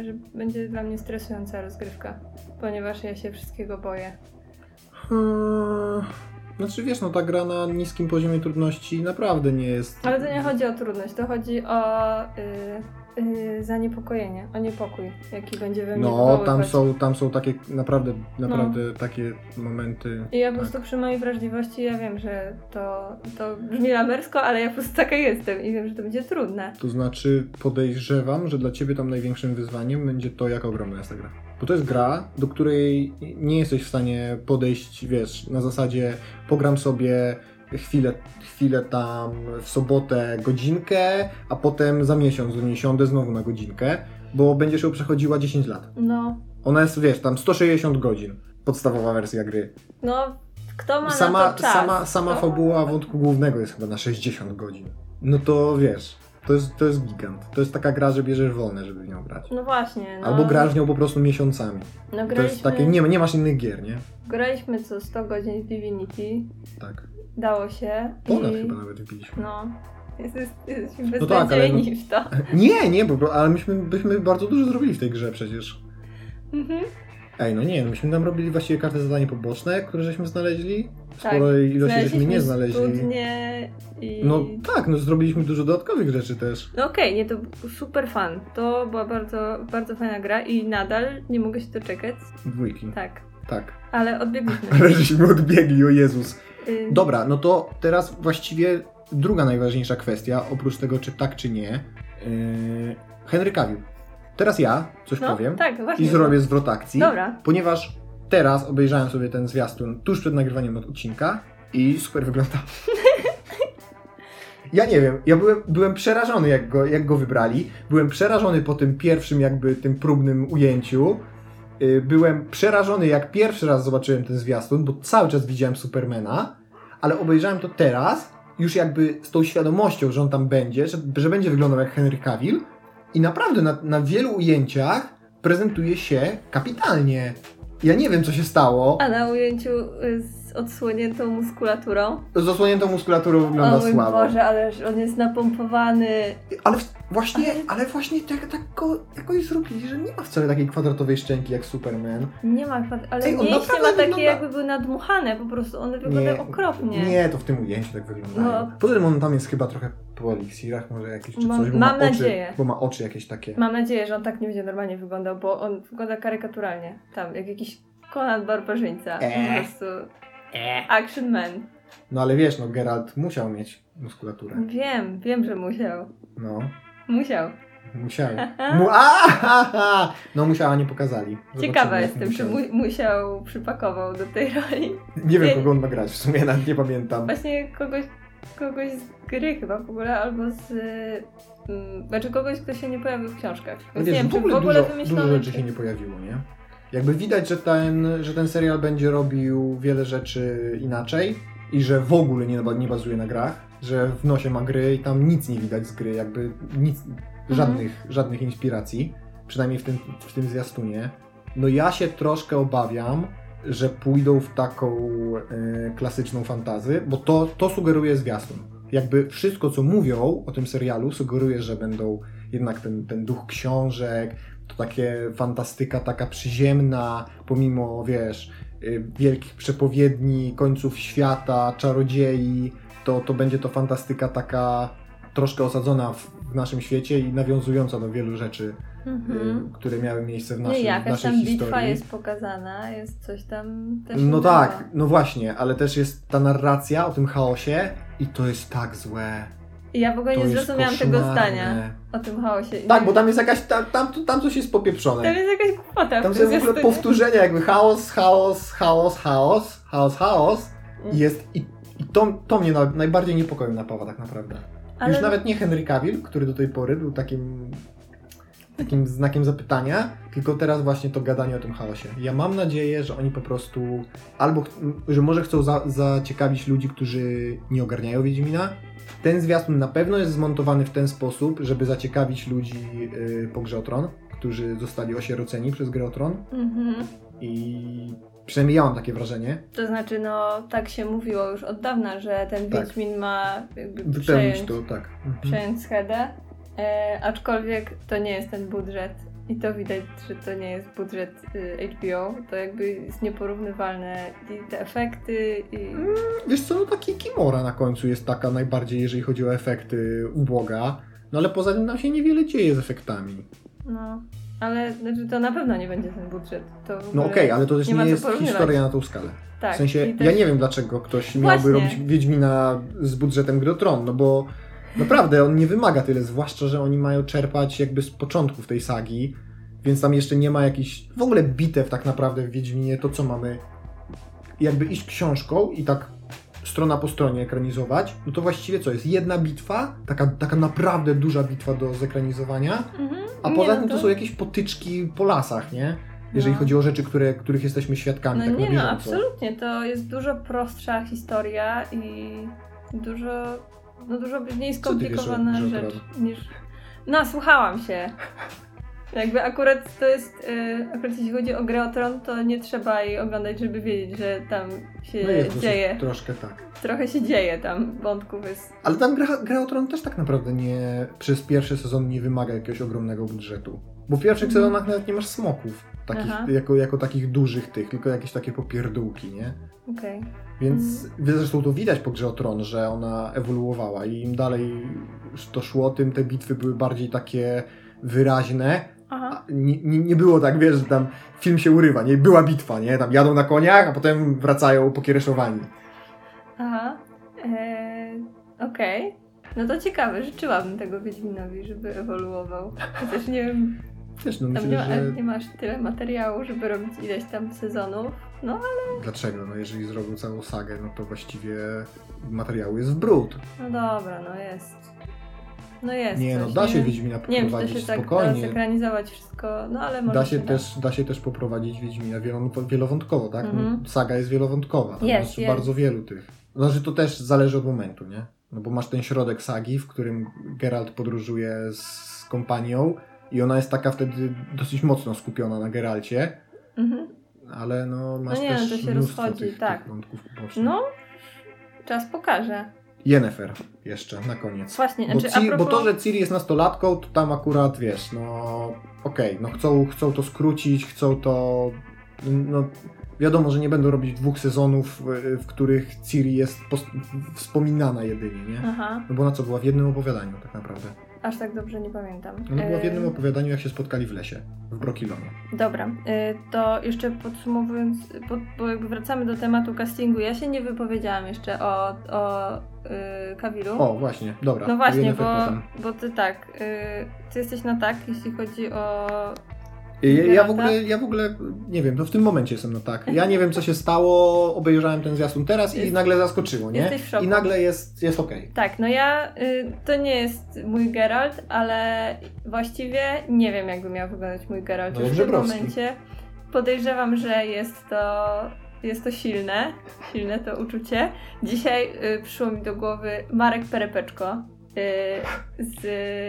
y, że będzie dla mnie stresująca rozgrywka, ponieważ ja się wszystkiego boję. Hmm, Znaczy wiesz, no ta gra na niskim poziomie trudności naprawdę nie jest... Ale to nie chodzi o trudność, to chodzi o y, y, zaniepokojenie, o niepokój, jaki będzie we mnie No, tam są, tam są takie naprawdę, naprawdę takie momenty. I ja po tak. prostu przy mojej wrażliwości, ja wiem, że to, to brzmi lamersko, ale ja po prostu taka jestem i wiem, że to będzie trudne. To znaczy podejrzewam, że dla ciebie tam największym wyzwaniem będzie to, jak ogromna jest ta gra. Bo to jest gra, do której nie jesteś w stanie podejść, wiesz, na zasadzie pogram sobie chwilę, chwilę tam w sobotę godzinkę, a potem za miesiąc do niej siądę znowu na godzinkę, bo będziesz ją przechodziła 10 lat. No, Ona jest, wiesz, tam 160 godzin. Podstawowa wersja gry. no, kto ma Sama, na to czas? sama, sama fabuła wątku głównego jest chyba na 60 godzin. No to wiesz, to jest, to jest gigant. To jest taka gra, że bierzesz wolne, żeby w nią grać. No właśnie. No, Albo grasz w nią po prostu miesiącami. No, To graliśmy, jest takie, nie, nie masz innych gier, nie? graliśmy co 100 godzin w Divinity, Tak. dało się. Ponad i... chyba nawet wbiliśmy. No, jest, jesteśmy No tak, ale beznadziejni w to. Nie, nie, bo, ale myśmy, byśmy bardzo dużo zrobili w tej grze przecież. Mhm. Ej, no nie, no myśmy tam robili właściwie każde zadanie poboczne, które żeśmy znaleźli. Tak. Sporo ilości żeśmy nie znaleźli. studnie i... No tak, no zrobiliśmy dużo dodatkowych rzeczy też. No okej, nie, to był super fan. To była bardzo, bardzo fajna gra i nadal nie mogę się doczekać. Dwójki. Tak, Tak. ale odbiegliśmy. Ale żeśmy odbiegli, o Jezus. Y, Dobra, no to teraz właściwie druga najważniejsza kwestia, oprócz tego, czy tak, czy nie. Yy, Henry Cavill. Teraz ja coś no, powiem tak, i zrobię zwrot akcji, Dobra. ponieważ teraz obejrzałem sobie ten zwiastun tuż przed nagrywaniem odcinka i super wygląda. Ja nie wiem, ja byłem, byłem przerażony, jak go, jak go wybrali. Byłem przerażony po tym pierwszym, jakby tym próbnym ujęciu. Yy, Byłem przerażony, jak pierwszy raz zobaczyłem ten zwiastun, bo cały czas widziałem Supermana, ale obejrzałem to teraz, już jakby z tą świadomością, że on tam będzie, że, że będzie wyglądał jak Henry Cavill. I naprawdę na, na wielu ujęciach prezentuje się kapitalnie. Ja nie wiem, co się stało. A na ujęciu y, z odsłoniętą muskulaturą. Z zasłoniętą muskulaturą wygląda o mój słabo. Boże, ależ on jest napompowany. Ale w- właśnie, ale właśnie tak, tak go jakoś zrobili, że nie ma wcale takiej kwadratowej szczęki jak Superman. Nie ma, kwad- ale Ej, on mięśnie ma takie wygląda- jakby były nadmuchane, po prostu one wyglądają okropnie. Nie, to w tym ujęciu tak wyglądają. No. Poza tym on tam jest chyba trochę po eliksirach może jakieś czy Mam- coś, bo mam ma oczy, nadzieję. bo ma oczy jakieś takie. Mam nadzieję, że on tak nie będzie normalnie wyglądał, bo on wygląda karykaturalnie. Tam, jak jakiś Konrad Barbarzyńca. Eee. Po prostu action man. No ale wiesz, no Geralt musiał mieć muskulaturę. Wiem, wiem, że musiał. No, Musiał. musiał. Mu a. No musiała, nie pokazali. Zobaczymy, Ciekawa jestem, czy musiał. mu, musiał, przypakował do tej roli. Nie wiem, kogo on ma grać, w sumie nawet nie pamiętam. Właśnie kogoś, kogoś z gry chyba w ogóle, albo z... Mm, znaczy kogoś, kto się nie pojawił w książkach. No Więc wiesz, nie wiem, w czy ogóle w ogóle dużo, wymyślono... dużo rzeczy czy- się nie pojawiło, nie? Jakby widać, że ten, że ten serial będzie robił wiele rzeczy inaczej i że w ogóle nie, nie bazuje na grach, że w nosie ma gry i tam nic nie widać z gry, jakby nic, żadnych, żadnych inspiracji, przynajmniej w tym, w tym zwiastunie. No ja się troszkę obawiam, że pójdą w taką e, klasyczną fantazy, bo to, to sugeruje zwiastun. Jakby wszystko, co mówią o tym serialu, sugeruje, że będą jednak ten, ten duch książek, to takie fantastyka taka przyziemna, pomimo, wiesz, y, wielkich przepowiedni, końców świata, czarodziei, to, to będzie to fantastyka taka troszkę osadzona w, w naszym świecie i nawiązująca do wielu rzeczy, Mhm. y, które miały miejsce w Nie, naszej, w jakaś naszej tam historii. bitwa jest pokazana, jest coś tam też No tak, no właśnie, ale też jest ta narracja o tym chaosie i to jest tak złe. Ja w ogóle To nie zrozumiałam tego zdania o tym chaosie. Tak, bo tam jest jakaś, tam, tam, tam coś jest popieprzone. Tam jest jakaś głupota Tam są w ogóle powtórzenia, jakby chaos, chaos, chaos, chaos, chaos, chaos i jest, i, i to, to mnie na, najbardziej niepokoju napawa tak naprawdę. Ale- Już nawet nie Henry Cavill, który do tej pory był takim takim znakiem zapytania, tylko teraz właśnie to gadanie o tym chaosie. Ja mam nadzieję, że oni po prostu albo, że może chcą za, zaciekawić ludzi, którzy nie ogarniają Wiedźmina. Ten zwiastun na pewno jest zmontowany w ten sposób, żeby zaciekawić ludzi yy, po Grze o Tron, którzy zostali osieroceni przez Grę o Tron Mhm. i przynajmniej ja mam takie wrażenie, To znaczy, no tak się mówiło już od dawna, że ten Tak. Wiedźmin ma jakby wypełnić przejąć, to, tak. Mhm. przejąć schedę, e, aczkolwiek to nie jest ten budżet i to widać, że to nie jest budżet y, HBO, to jakby jest nieporównywalne i te efekty i... Wiesz co, no taki Kimora na końcu jest taka najbardziej, jeżeli chodzi o efekty, uboga. No ale poza tym nam się niewiele dzieje z efektami. No, ale znaczy, to na pewno nie będzie ten budżet. No okej, ale to też nie nie, jest historia na tą skalę. tak, w sensie, też- ja nie wiem dlaczego ktoś miałby Właśnie. robić Wiedźmina z budżetem Gry o Tron, no bo naprawdę on nie wymaga tyle, zwłaszcza, że oni mają czerpać jakby z początków tej sagi, więc tam jeszcze nie ma jakichś w ogóle bitew tak naprawdę w Wiedźminie, to co mamy jakby iść książką i tak strona po stronie ekranizować, no to właściwie co, jest jedna bitwa, taka, taka naprawdę duża bitwa do zekranizowania, Mhm. a poza no tym to... są jakieś potyczki po lasach, nie? Jeżeli No. chodzi o rzeczy, które, których jesteśmy świadkami No tak nie, no absolutnie. To jest dużo prostsza historia i dużo, no dużo mniej wiesz skomplikowana o rzecz niż... No, słuchałam się. Jakby akurat to jest, y, akurat jeśli chodzi o grę o Tron, to nie trzeba jej oglądać, żeby wiedzieć, że tam się No jest dzieje. troszkę tak. Trochę się dzieje tam, wątków jest... Ale tam gra, gra o Tron też tak naprawdę nie, przez pierwszy sezon nie wymaga jakiegoś ogromnego budżetu. Bo w pierwszych Mhm. sezonach nawet nie masz smoków, takich, Aha. jako, jako takich dużych tych, tylko jakieś takie popierdółki, nie? Okej. Więc zresztą to widać po grze o Tron, że ona ewoluowała i im dalej to szło, tym te bitwy były bardziej takie wyraźne. Nie, nie, było tak, wiesz, że tam film się urywa, nie? Była bitwa, nie? Tam jadą na koniach, a potem wracają pokiereszowani. Aha. Eee, Okej. No to ciekawe, życzyłabym tego Wiedźminowi, żeby ewoluował. Chociaż nie wiem, Wiesz, no myślę, że... nie masz tyle materiału, żeby robić ileś tam sezonów. No, Dlaczego? No jeżeli zrobił całą sagę, no to właściwie materiału jest w brud. no dobra, no jest. No jest. Nie, no coś, da nie? się Wiedźmina Nie wiem, poprowadzić się tak da spokojnie. zekranizować wszystko, no ale może Da się, da. też, da się też poprowadzić Wiedźmina wielo- wielowątkowo, tak? Mhm. No, saga jest wielowątkowa. Tam Jest, jest, jest. bardzo wielu tych. Znaczy to też zależy od momentu, nie? No bo masz ten środek sagi, w którym Geralt podróżuje z kompanią i ona jest taka wtedy dosyć mocno skupiona na Geralcie, Mhm. ale no masz nie, no też to się rozchodzi, tych, tak. tych wątków. No, czas pokaże. Yennefer jeszcze na koniec. Właśnie, Bo, znaczy Ciri, propos... bo to, że Ciri jest nastolatką, to tam akurat wiesz, no okej, no chcą, chcą to skrócić, chcą to. No, wiadomo, że nie będą robić dwóch sezonów, w, których Ciri jest wspominana jedynie, nie? Aha. No bo na co była w jednym opowiadaniu tak naprawdę. Aż tak dobrze nie pamiętam. Ona była w jednym opowiadaniu, jak się spotkali w lesie, w Brokilonie. Dobra, y, to jeszcze podsumowując, bo, jakby wracamy do tematu castingu, ja się nie wypowiedziałam jeszcze o, o y, Kawilu. O, właśnie, dobra. no właśnie, bo, bo ty tak, y, ty jesteś na tak, jeśli chodzi o... Ja, ja, w ogóle, ja w ogóle, nie wiem, to w tym momencie jestem no tak. Ja nie wiem, co się stało, obejrzałem ten zwiastun teraz i nagle zaskoczyło, nie? jesteś w szoku. I nagle jest, jest okej. Tak, no ja, y, to nie jest mój Geralt, ale właściwie nie wiem, jakby miał wyglądać mój Geralt No już w tym momencie. Podejrzewam, że jest to, jest to silne, silne to uczucie. Dzisiaj y, przyszło mi do głowy Marek Perepeczko z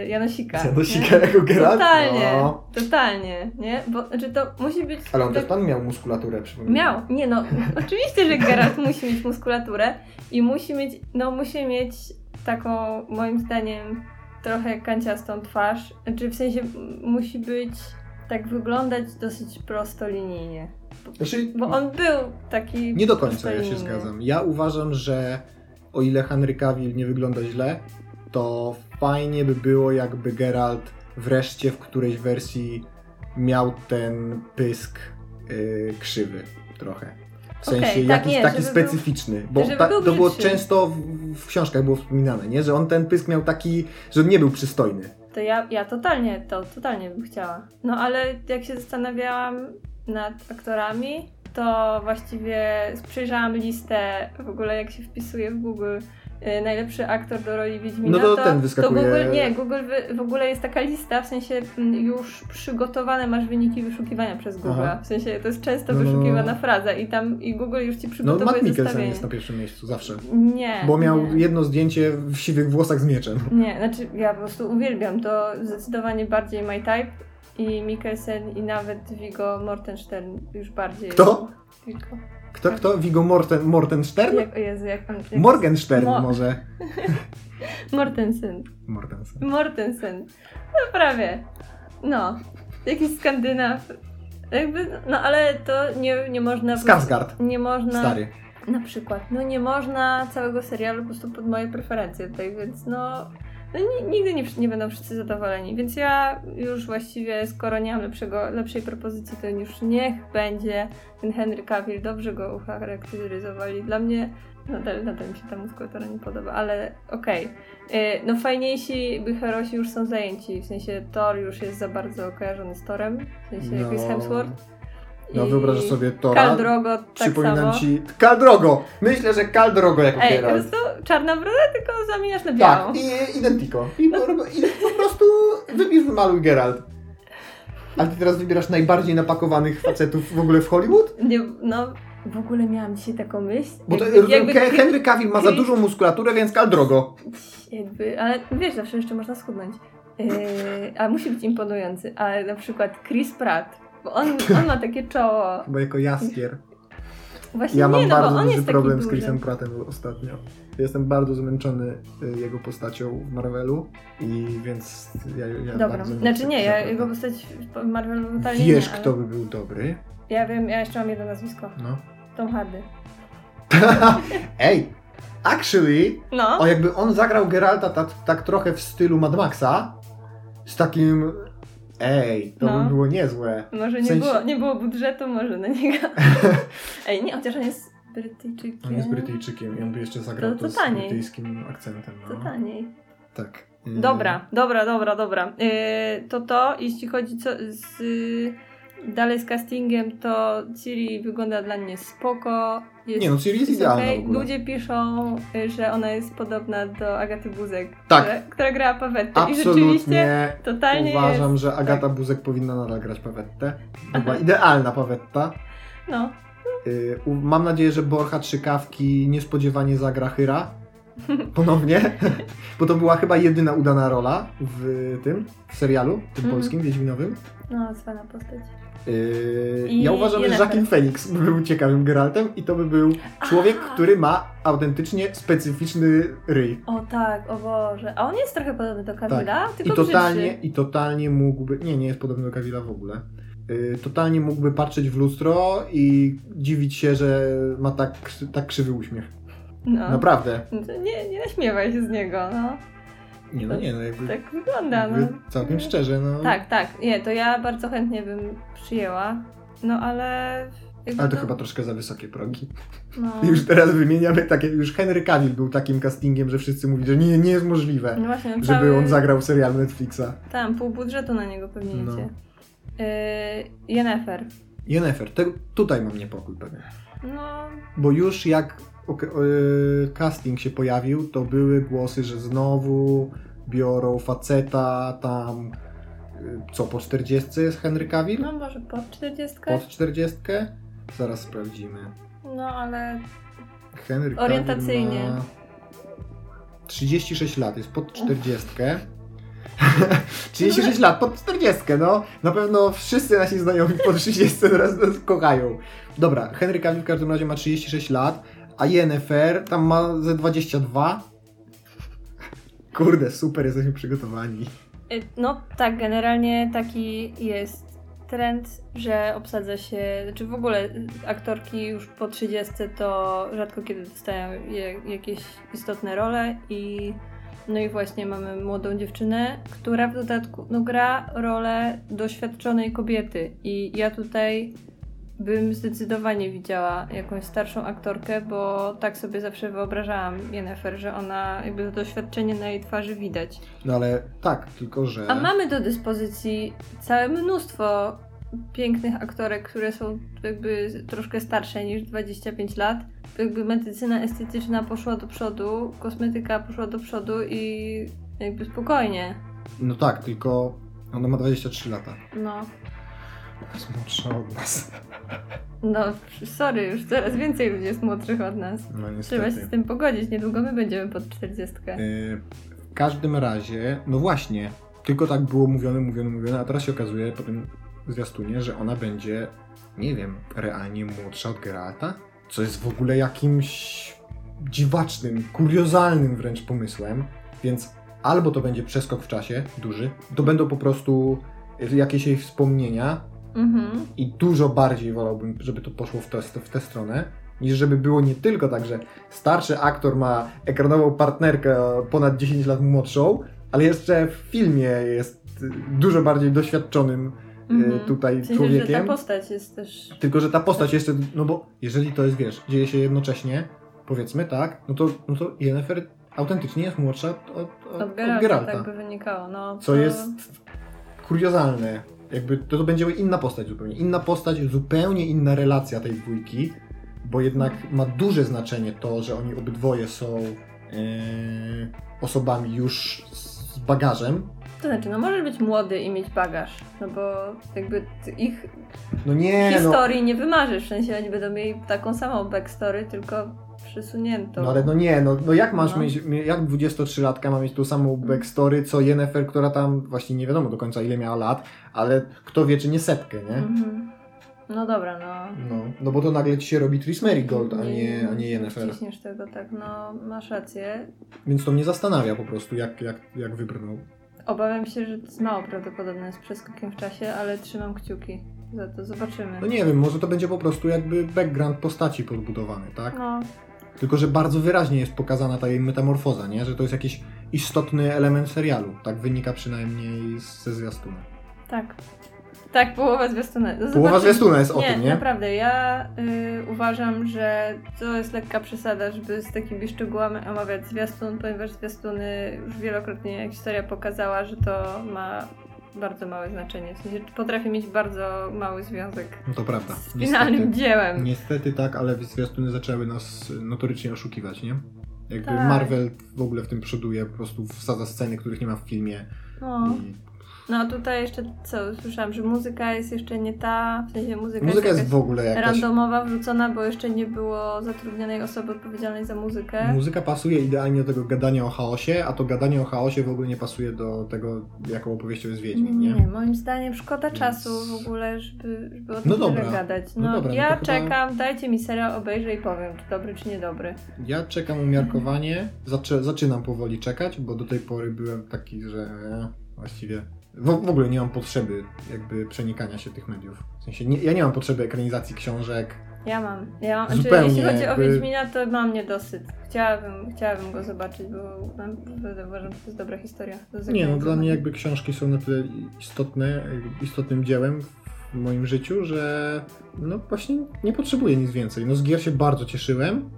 Janosika. Z nie? Janosika jako Geralt? Totalnie, No. totalnie, nie? Bo, znaczy to musi być... Ale on tak- też pan miał muskulaturę, przypominam. Miał, nie no, oczywiście, że Geralt musi mieć muskulaturę i musi mieć, no musi mieć taką, moim zdaniem, trochę kanciastą twarz, znaczy w sensie musi być, tak wyglądać dosyć prostolinijnie, Znaczy, bo on był taki nie do końca ja się zgadzam. Ja uważam, że o ile Henry Cavill nie wygląda źle, to fajnie by było, jakby Geralt wreszcie w którejś wersji miał ten pysk yy, krzywy trochę. W sensie tak, jakiś taki żeby był- specyficzny. bo ta, to było często w, w książkach było wspominane, nie? że on ten pysk miał taki, że nie był przystojny. To ja, ja totalnie, to totalnie bym chciała. No ale jak się zastanawiałam nad aktorami, to właściwie przejrzałam listę w ogóle jak się wpisuje w Google najlepszy aktor do roli Wiedźmina, No to ten wyskakuje- To Google, nie, Google wy, w ogóle jest taka lista, w sensie mm, już przygotowane masz wyniki wyszukiwania przez Google. Aha. W sensie to jest często No, no, no. wyszukiwana fraza i tam i Google już ci No przygotowuje Matt Mikkelsen jest na pierwszym miejscu, zawsze. Nie. Bo miał nie. jedno zdjęcie w siwych włosach z mieczem. Nie, znaczy ja po prostu uwielbiam to zdecydowanie bardziej My Type i Mikkelsen i nawet Viggo Mortenstern już bardziej. Kto? Viggo. Kto, kto? Viggo Morten, Mortenstern? Jak, o Jezu, jak on... Jak Morgenstern Mo- może. Mortensen. Mortensen. Mortensen. No prawie. No. Jakiś Skandynaw. Jakby, no ale to nie, nie można... Skarsgård. Nie można... Stary. Na przykład, no nie można całego serialu po prostu pod moje preferencje tutaj, więc no, no ni- nigdy nie, nie będą wszyscy zadowoleni. Więc ja już właściwie, skoro nie mam lepszego, lepszej propozycji, to już niech będzie ten Henry Cavill, dobrze go ucharakteryzowali. Dla mnie nadal, nadal mi się ta muskulatura nie podoba, ale okej. Y, No fajniejsi by herosi już są zajęci, w sensie Thor już jest za bardzo kojarzony z Torem, w sensie No. jest Hemsworth. No I wyobrażasz sobie Tora. Kal Drogo tak Przypominam samo. ci. Kal Drogo! Myślę, że Kal Drogo jako Ej, po Geralt. prostu czarna broda, tylko zamieniasz na białą. Tak, i identico. I, po- I po prostu wybierz wymaluj Geralt. A ty teraz wybierasz najbardziej napakowanych facetów w ogóle w Hollywood? Nie, no, w ogóle miałam dzisiaj taką myśl. Bo to, jakby, jakby, He- Henry Cavill ma za dużą muskulaturę, więc Kal Drogo. jakby, ale wiesz, zawsze jeszcze można schudnąć. Yy, a musi być imponujący. Ale na przykład Chris Pratt, bo on, on ma takie czoło. Chyba jako jaskier. Właśnie Ja nie, mam no bardzo duży problem z. Chrisem Prattem ostatnio. Jestem bardzo zmęczony y, jego postacią w Marvelu i więc ja, ja Dobra, bardzo znaczy nie, ja jego postać w Marvelu totalnie Wiesz, nie, ale kto by był dobry? Ja wiem, ja jeszcze mam jedno nazwisko. No. Tom Hardy. Ej, actually, No. o jakby on zagrał Geralta tak, tak trochę w stylu Mad Maxa, z takim... Ej, to No. by było niezłe. Może w nie, sensie- było, nie było budżetu, może na niego. Ej, nie, chociaż on jest Brytyjczykiem. On jest Brytyjczykiem i on by jeszcze zagrał To- to, to z taniej. brytyjskim akcentem. To No. taniej. Tak. Dobra, dobra, dobra, dobra. Yy, to to, jeśli chodzi co, z, yy, dalej z castingiem, to Ciri wygląda dla mnie spoko. Jest, Nie no, Ciri jest jest idealna okej. w ogóle. Ludzie piszą, że ona jest podobna do Agaty Buzek, Tak. która, która grała Pawettę. I rzeczywiście Absolutnie totalnie uważam, jest. że Agata tak. Buzek powinna nadal grać Pawettę. Była idealna Pawetta. No, Y, Mam nadzieję, że Borcha Trzykawki niespodziewanie zagra Hyra. Ponownie. Bo to była chyba jedyna udana rola w tym, w serialu, tym Mhm. polskim, Wiedźminowym. no, cwana postać. Yy, I ja uważam, że. Jacqueline Phoenix by był ciekawym Geraltem i to by był człowiek, A. który ma autentycznie specyficzny ryj. O tak, o Boże. A on jest trochę podobny do Kamila, Tak. I tylko totalnie, brzydszy. I totalnie mógłby. Nie, nie jest podobny do Kawila w ogóle. Yy, totalnie mógłby patrzeć w lustro i dziwić się, że ma tak, tak krzywy uśmiech. No. Naprawdę. To nie, nie naśmiewaj się z niego, no. Nie, no nie, no jakby, Tak wygląda, no. całkiem szczerze, no. Tak, tak. Nie, to ja bardzo chętnie bym przyjęła. No ale. Ale to chyba troszkę za wysokie progi. No, Już teraz wymieniamy takie, już Henry Cavill był takim castingiem, że wszyscy mówili, że nie, nie jest możliwe, no właśnie, żeby cały, on zagrał w serialu Netflixa. Tam, pół budżetu na niego pewnie No. idzie. Yy, Yennefer. Yennefer, te, tutaj mam niepokój pewien. No, Bo już jak casting się pojawił, to były głosy, że znowu biorą faceta tam, yy, co po 40 jest Henry Cavill? no może pod 40. Pod 40? Zaraz sprawdzimy. No ale. Henry Cavill Orientacyjnie. Ma 36 lat, jest pod 40. 36 lat, pod 40, no. Na pewno wszyscy nasi znajomi po 30 teraz nas kochają. Dobra, Henry Cavill w każdym razie ma 36 lat, a Yennefer tam ma ze 22. Kurde, super, jesteśmy przygotowani. y, No tak, generalnie taki jest trend, że obsadza się, znaczy w ogóle aktorki już po 30 to rzadko kiedy dostają jakieś istotne role i no i właśnie mamy młodą dziewczynę, która w dodatku no, gra rolę doświadczonej kobiety i ja tutaj bym zdecydowanie widziała jakąś starszą aktorkę, bo tak sobie zawsze wyobrażałam Yennefer, że ona jakby to doświadczenie na jej twarzy widać. No ale tak, tylko że... A mamy do dyspozycji całe mnóstwo pięknych aktorek, które są jakby troszkę starsze niż 25 lat. Jakby medycyna estetyczna poszła do przodu, kosmetyka poszła do przodu i jakby spokojnie. No tak, tylko ona ma 23 lata. No, Jest młodsza od nas. no, sorry, już coraz więcej ludzi jest młodszych od nas. No Trzeba niestety. się z tym pogodzić, niedługo my będziemy pod 40. Yy, W każdym razie, no właśnie, tylko tak było mówione, mówione, mówione, a teraz się okazuje po tym zwiastunie, że ona będzie, nie wiem, realnie młodsza od Geralta? Co jest w ogóle jakimś dziwacznym, kuriozalnym wręcz pomysłem, więc albo to będzie przeskok w czasie, duży, to będą po prostu jakieś jej wspomnienia, Mhm. i dużo bardziej wolałbym, żeby to poszło w, to, w tę stronę, niż żeby było nie tylko tak, że starszy aktor ma ekranową partnerkę ponad 10 lat młodszą, ale jeszcze w filmie jest dużo bardziej doświadczonym y, Mhm. tutaj W sensie, że człowiekiem. ta postać jest też... Tylko, że ta postać jeszcze, no bo jeżeli to jest, wiesz, dzieje się jednocześnie, powiedzmy, tak, no to, no to Yennefer autentycznie jest młodsza od, od, od, Od Geralta, od Geralta. tak by wynikało. No, Co to- jest kuriozalne. Jakby to, to będzie inna postać zupełnie. Inna postać, zupełnie inna relacja tej dwójki, bo jednak ma duże znaczenie to, że oni obydwoje są e, osobami już z bagażem. To znaczy, no możesz być młody i mieć bagaż, no bo jakby ich No nie, no, historii nie wymarzysz, w sensie oni będą mieli taką samą backstory, tylko przysuniętą. no ale no nie, no, no jak masz No. mieć, jak 23-latka ma mieć tą samą backstory, co Yennefer, która tam właśnie nie wiadomo do końca ile miała lat, ale kto wie, czy nie setkę, nie? Mhm. No dobra, no. No, no bo to nagle ci się robi Tris Merigold, a nie, a nie Yennefer. wciśniesz tego tak, no masz rację. Więc to mnie zastanawia po prostu, jak, jak, jak wybrnął. Obawiam się, że to jest mało prawdopodobne z przeskokiem w czasie, ale trzymam kciuki za to, zobaczymy. No nie wiem, może to będzie po prostu jakby background postaci podbudowany, tak? No, Tylko, że bardzo wyraźnie jest pokazana ta jej metamorfoza, nie? Że to jest jakiś istotny element serialu. Tak wynika przynajmniej ze zwiastuna. tak. Tak, połowa zwiastuna. No, Połowa zwiastuna jest o nie, tym, nie? naprawdę. Ja y, uważam, że to jest lekka przesada, żeby z takimi szczegółami omawiać zwiastun, ponieważ zwiastuny już wielokrotnie historia pokazała, że to ma bardzo małe znaczenie. W sensie potrafi mieć bardzo mały związek No to prawda. z finalnym Niestety. dziełem. Niestety tak, ale zwiastuny zaczęły nas notorycznie oszukiwać, nie? Jakby Tak. Marvel w ogóle w tym przoduje, po prostu wsadza sceny, których nie ma w filmie. No. I no tutaj jeszcze co, słyszałam, że muzyka jest jeszcze nie ta, w sensie muzyka, muzyka jest, jest w ogóle jakaś... randomowa, wrzucona, bo jeszcze nie było zatrudnionej osoby odpowiedzialnej za muzykę. Muzyka pasuje idealnie do tego gadania o chaosie, a to gadanie o chaosie w ogóle nie pasuje do tego, jaką opowieścią jest Wiedźmin, nie, nie? moim zdaniem szkoda Więc- czasu w ogóle, żeby, żeby o No tym tyle dobra, gadać. no No, dobra, no ja chyba- czekam, dajcie mi serial, obejrzę i powiem, czy dobry, czy niedobry. Ja czekam umiarkowanie, zaczę, zaczynam powoli czekać, bo do tej pory byłem taki, że właściwie w, w ogóle nie mam potrzeby jakby przenikania się tych mediów. W sensie nie, ja nie mam potrzeby ekranizacji książek, Ja mam. Ja mam znaczy, Zupełnie, jeśli chodzi jakby- o Wiedźmina, to mam niedosyt. Chciałabym, chciałabym go zobaczyć, bo uważam, że to jest dobra historia. Nie, no dla mnie jakby książki są na tyle istotne, istotnym dziełem w moim życiu, że no właśnie nie potrzebuję nic więcej. No z gier się bardzo cieszyłem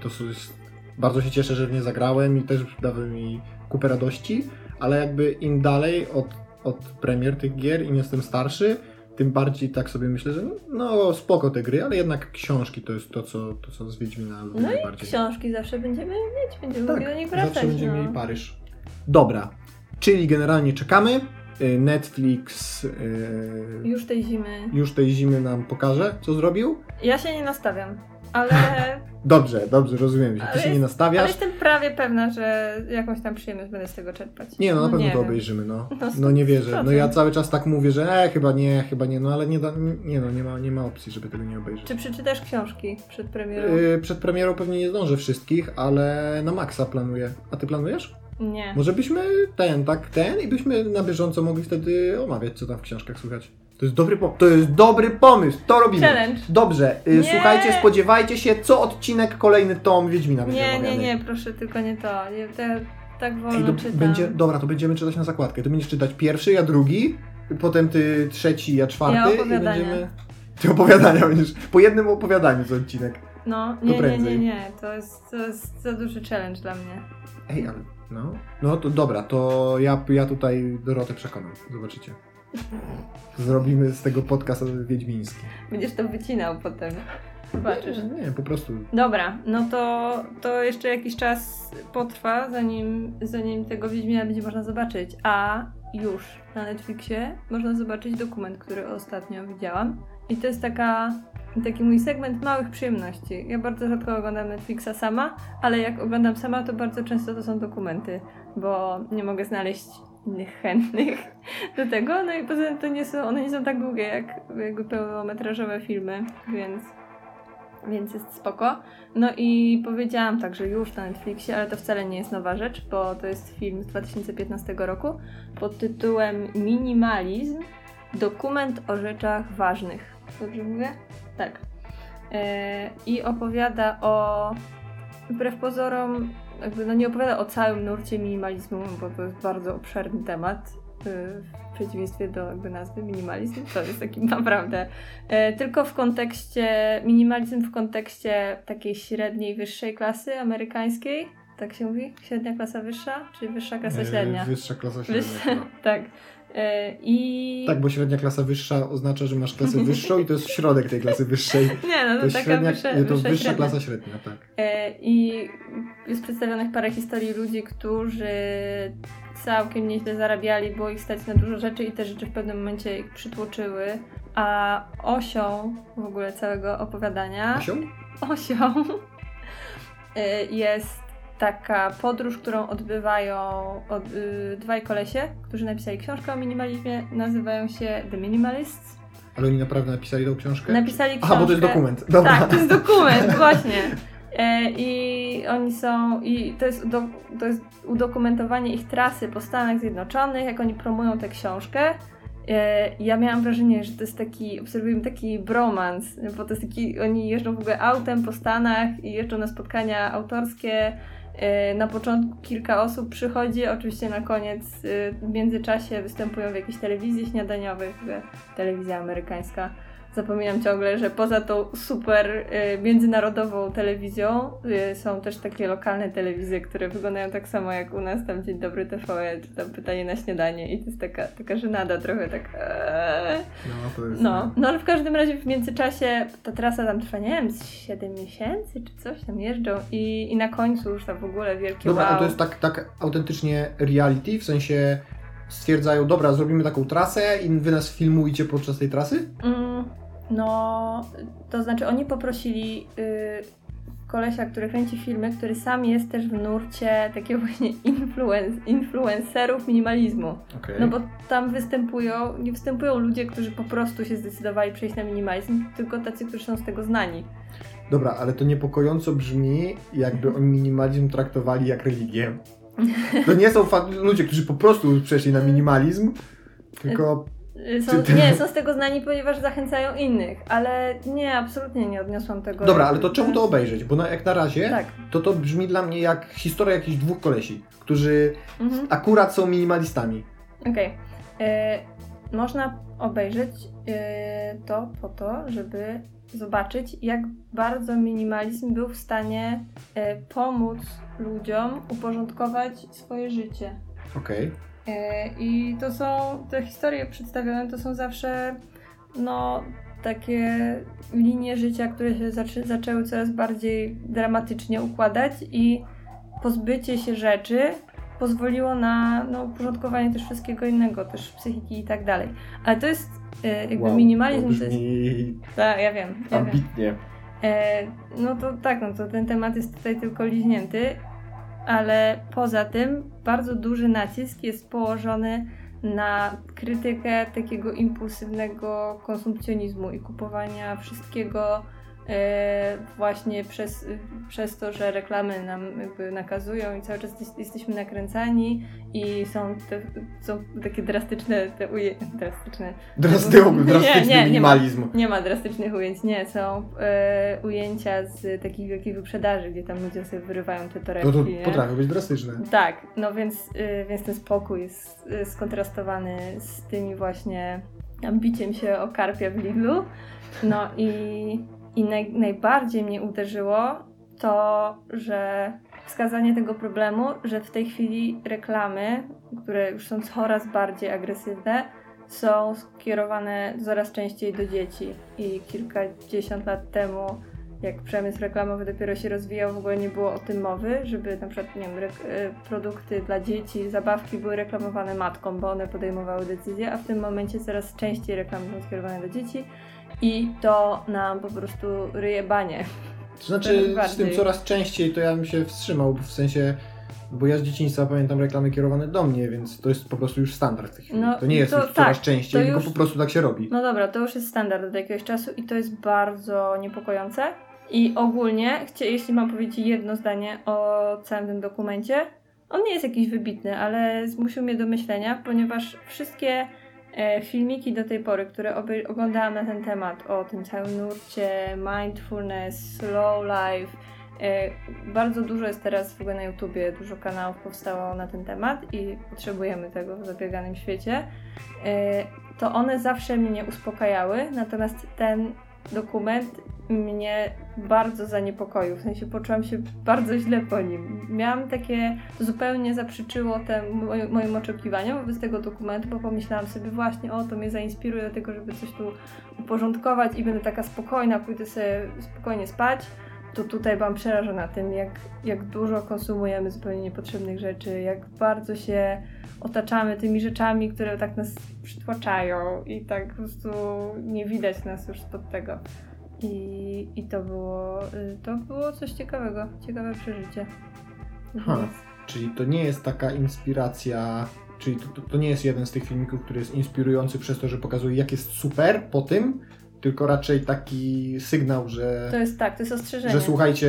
to jest, bardzo się cieszę, że w nie zagrałem i też dały mi kupę radości, ale jakby im dalej od, od premier tych gier, im jestem starszy, tym bardziej tak sobie myślę, że no spoko te gry, ale jednak książki to jest to, co, to, co z Wiedźmina lubię No i najbardziej. książki zawsze będziemy mieć, będziemy mogli do nich Tak, wracać. zawsze będziemy no. mieli Paryż. Dobra, czyli generalnie czekamy. Y, Netflix y, Już tej zimy. już tej zimy nam pokaże, co zrobił. Ja się nie nastawiam, ale, Dobrze, dobrze, rozumiem, że ty Ale się nie jest- ale nastawiasz. jestem prawie pewna, że jakąś tam przyjemność będę z tego czerpać. Nie, no na pewno nie to wiem. obejrzymy, no. No, No nie wierzę. No ja 100%. cały czas tak mówię, że e, chyba nie, chyba nie, no ale nie, da, nie no, nie ma, nie ma opcji, żeby tego nie obejrzeć. Czy przeczytasz książki przed premierą? Y, przed premierą pewnie nie zdążę wszystkich, ale na maksa planuję. A ty planujesz? Nie. Może byśmy ten, tak, ten i byśmy na bieżąco mogli wtedy omawiać, co tam w książkach słychać. To jest dobry, po- to jest dobry pomysł, to robimy. Challenge. Dobrze, y, Nie. słuchajcie, spodziewajcie się, co odcinek kolejny tom Wiedźmina będzie Nie, nie, nie, proszę, tylko nie to. Nie, te, tak wolno Ej, to czytam. będzie, dobra, to będziemy czytać na zakładkę. Ty będziesz czytać pierwszy, ja drugi, potem ty trzeci, ja czwarty Ja i będziemy... Ty opowiadania będziesz, po jednym opowiadaniu co odcinek. No, To nie, nie, nie, nie. To jest, to jest za duży challenge dla mnie. Ej, ale no, no to dobra, to ja, ja tutaj Dorotę przekonam, zobaczycie. Zrobimy z tego podcast wiedźmiński. Będziesz to wycinał potem. Zobaczysz. Nie, nie, po prostu. Dobra, no to, to jeszcze jakiś czas potrwa, zanim, zanim tego Wiedźmina będzie można zobaczyć. A już na Netflixie można zobaczyć dokument, który ostatnio widziałam. I to jest taka, taki mój segment małych przyjemności. Ja bardzo rzadko oglądam Netflixa sama, ale jak oglądam sama, to bardzo często to są dokumenty, bo nie mogę znaleźć innych chętnych do tego. No i poza tym to nie są, one nie są tak długie jak jakby pełnometrażowe filmy, więc więc jest spoko. No i powiedziałam tak, że już na Netflixie, ale to wcale nie jest nowa rzecz, bo to jest film z 2015 roku pod tytułem Minimalizm dokument o rzeczach ważnych. Dobrze mówię? Tak. E, I opowiada o. Wbrew pozorom, jakby no nie opowiada o całym nurcie minimalizmu, bo to jest bardzo obszerny temat. y, W przeciwieństwie do jakby nazwy minimalizm, to jest taki naprawdę E, tylko w kontekście, minimalizm w kontekście takiej średniej, wyższej klasy amerykańskiej. Tak się mówi? Średnia klasa wyższa? Czy wyższa klasa e, średnia? Wyższa klasa średnia. Wyższa, no. tak. E, I... Tak, bo średnia klasa wyższa oznacza, że masz klasę wyższą i to jest środek tej klasy wyższej. Nie, no to, To jest taka średnia, wyższa, nie, to wyższa, wyższa klasa średnia, tak. E, I jest przedstawionych parę historii ludzi, którzy całkiem nieźle zarabiali, było ich stać na dużo rzeczy i te rzeczy w pewnym momencie ich przytłoczyły. A osią w ogóle całego opowiadania Asią? osią y, jest taka podróż, którą odbywają od, y, dwaj kolesie, którzy napisali książkę o minimalizmie. Nazywają się The Minimalists. Ale oni naprawdę napisali tą książkę? Napisali książkę. Aha, bo to jest dokument. Dobra. Tak, to jest dokument, właśnie. E, I oni są, i to jest, do, to jest udokumentowanie ich trasy po Stanach Zjednoczonych, jak oni promują tę książkę. E, Ja miałam wrażenie, że to jest taki, obserwujemy taki bromans, bo to jest taki, oni jeżdżą w ogóle autem po Stanach i jeżdżą na spotkania autorskie. E, Na początku kilka osób przychodzi, oczywiście na koniec e, w międzyczasie występują w jakichś telewizji śniadaniowych, e, telewizja amerykańska. Zapominam ciągle, że poza tą super y, międzynarodową telewizją y, są też takie lokalne telewizje, które wyglądają tak samo jak u nas, tam Dzień Dobry TVE, czy tam Pytanie na śniadanie i to jest taka, taka żenada trochę tak... Eee. No, to jest... No, no ale w każdym razie w międzyczasie ta trasa tam trwa, nie wiem, z 7 miesięcy czy coś tam jeżdżą i, i na końcu już tam w ogóle wielkie Dobra, wow. to jest tak, tak autentycznie reality, w sensie stwierdzają, dobra, zrobimy taką trasę i wy nas filmujcie podczas tej trasy? Mm, no, to znaczy oni poprosili y, kolesia, który kręci filmy, który sam jest też w nurcie takiego właśnie influen- influencerów minimalizmu. Okej. No bo tam występują, nie występują ludzie, którzy po prostu się zdecydowali przejść na minimalizm, tylko tacy, którzy są z tego znani. Dobra, ale to niepokojąco brzmi, jakby oni minimalizm traktowali jak religię. To nie są ludzie, którzy po prostu przeszli na minimalizm, tylko Są, nie, są z tego znani, ponieważ zachęcają innych, ale nie, absolutnie nie odniosłam tego. Dobra, ale to czemu to obejrzeć? Bo na, jak na razie, Tak. to to brzmi dla mnie jak historia jakichś dwóch kolesi, którzy Mhm. akurat są minimalistami. Okej. E, Można obejrzeć e, to po to, żeby zobaczyć, jak bardzo minimalizm był w stanie e, pomóc ludziom uporządkować swoje życie. Okej. E, I to są, te historie przedstawione to są zawsze, no, takie linie życia, które się zaczę, zaczęły coraz bardziej dramatycznie układać i pozbycie się rzeczy pozwoliło na no, uporządkowanie też wszystkiego innego, też psychiki i tak dalej. Ale to jest e, jakby Wow, minimalizm, to to jest... brzmi Tak, ja wiem, ja wiem. ambitnie. E, no to tak, no to ten temat jest tutaj tylko liźnięty, ale poza tym bardzo duży nacisk jest położony na krytykę takiego impulsywnego konsumpcjonizmu i kupowania wszystkiego właśnie przez, przez to, że reklamy nam jakby nakazują i cały czas jest- jesteśmy nakręcani i są, te, są takie drastyczne te uje... drastyczne Drasty, Nie, drastyczny nie, nie ma. minimalizm. nie ma drastycznych ujęć, nie. Są e, ujęcia z takich wielkich wyprzedaży, gdzie tam ludzie sobie wyrywają te torebki. No to nie? potrafią być drastyczne. Tak, no więc, y, więc ten spokój jest y, skontrastowany z tymi właśnie ambiciem się o karpia w Lidlu. No i, i naj, najbardziej mnie uderzyło to, że wskazanie tego problemu, że w tej chwili reklamy, które już są coraz bardziej agresywne, są skierowane coraz częściej do dzieci. I kilkadziesiąt lat temu jak przemysł reklamowy dopiero się rozwijał, w ogóle nie było o tym mowy, żeby na przykład, nie wiem, y, produkty dla dzieci, zabawki były reklamowane matkom, bo one podejmowały decyzje, a w tym momencie coraz częściej reklamy są skierowane do dzieci i to nam po prostu ryje banie. To znaczy, z tym coraz częściej to ja bym się wstrzymał, w sensie, bo ja z dzieciństwa pamiętam reklamy kierowane do mnie, więc to jest po prostu już standard w tej chwili. No, to nie jest to już coraz tak, częściej, to tylko już- po prostu tak się robi. No dobra, to już jest standard od jakiegoś czasu i to jest bardzo niepokojące. I ogólnie, jeśli mam powiedzieć jedno zdanie o całym tym dokumencie, on nie jest jakiś wybitny, ale zmusił mnie do myślenia, ponieważ wszystkie filmiki do tej pory, które oglądałam na ten temat, o tym całym nurcie, mindfulness, slow life, e, bardzo dużo jest teraz w ogóle na YouTubie, dużo kanałów powstało na ten temat i potrzebujemy tego w zabieganym świecie. E, to one zawsze mnie uspokajały, natomiast ten dokument mnie bardzo zaniepokoił, w sensie poczułam się bardzo źle po nim. Miałam takie, zupełnie zaprzeczyło tem, moim, moim oczekiwaniom wobec tego dokumentu, bo pomyślałam sobie właśnie, o to mnie zainspiruje do tego, żeby coś tu uporządkować i będę taka spokojna, pójdę sobie spokojnie spać. To tutaj byłam przerażona tym, jak, jak dużo konsumujemy zupełnie niepotrzebnych rzeczy, jak bardzo się otaczamy tymi rzeczami, które tak nas przytłaczają i tak po prostu nie widać nas już spod tego. I, i to było y, to było coś ciekawego, ciekawe przeżycie. Ha. Więc- Czyli to nie jest taka inspiracja, czyli to, to, to nie jest jeden z tych filmików, który jest inspirujący przez to, że pokazuje jak jest super po tym, tylko raczej taki sygnał, że, To jest tak, to jest ostrzeżenie. że słuchajcie,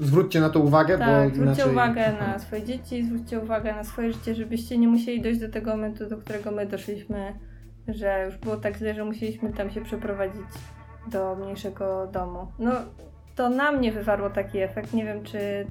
zwróćcie na to uwagę, tak, bo zwróćcie inaczej... uwagę na swoje dzieci, zwróćcie uwagę na swoje życie, żebyście nie musieli dojść do tego momentu, do którego my doszliśmy, że już było tak źle, że musieliśmy tam się przeprowadzić do mniejszego domu. No, to na mnie wywarło taki efekt. Nie wiem, czy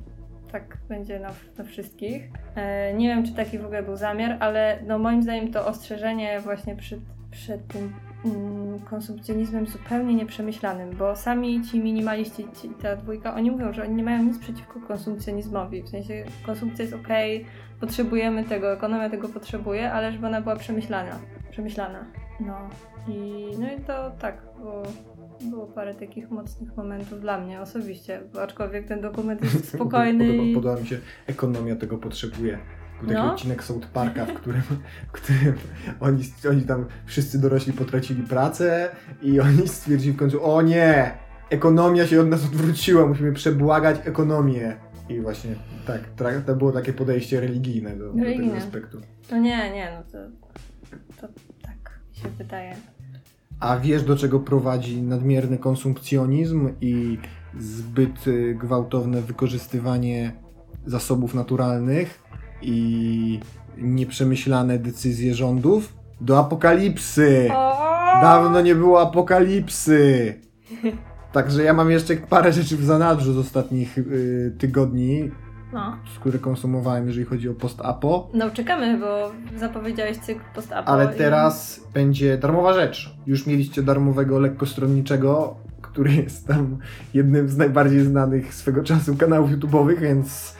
tak będzie na, na wszystkich. E, nie wiem, czy taki w ogóle był zamiar, ale no moim zdaniem to ostrzeżenie właśnie przed, przed tym mm, konsumpcjonizmem zupełnie nieprzemyślanym, bo sami ci minimaliści, ci, ta dwójka, oni mówią, że oni nie mają nic przeciwko konsumpcjonizmowi. W sensie konsumpcja jest okej, potrzebujemy tego, ekonomia tego potrzebuje, ale żeby ona była przemyślana. Przemyślana. No i, no i to tak, bo było parę takich mocnych momentów dla mnie osobiście, aczkolwiek ten dokument jest spokojny Podoba, podoba mi się, ekonomia tego potrzebuje. Był taki No. odcinek South Parka, w którym, w którym oni, oni tam wszyscy dorośli potracili pracę i oni stwierdzili w końcu, o nie, ekonomia się od nas odwróciła, musimy przebłagać ekonomię. I właśnie tak, to było takie podejście religijne do, do tego aspektu. No nie, nie, no to, to tak mi się wydaje. A wiesz, do czego prowadzi nadmierny konsumpcjonizm i zbyt y, gwałtowne wykorzystywanie zasobów naturalnych i nieprzemyślane decyzje rządów? do apokalipsy. Dawno nie było apokalipsy. Także ja mam jeszcze parę rzeczy w zanadrzu z ostatnich y, tygodni, No. z które konsumowałem, jeżeli chodzi o post-apo. no, czekamy, bo zapowiedziałeś cykl post-apo. Ale i- teraz będzie darmowa rzecz. Już mieliście darmowego lekkostronniczego, który jest tam jednym z najbardziej znanych swego czasu kanałów YouTube'owych, więc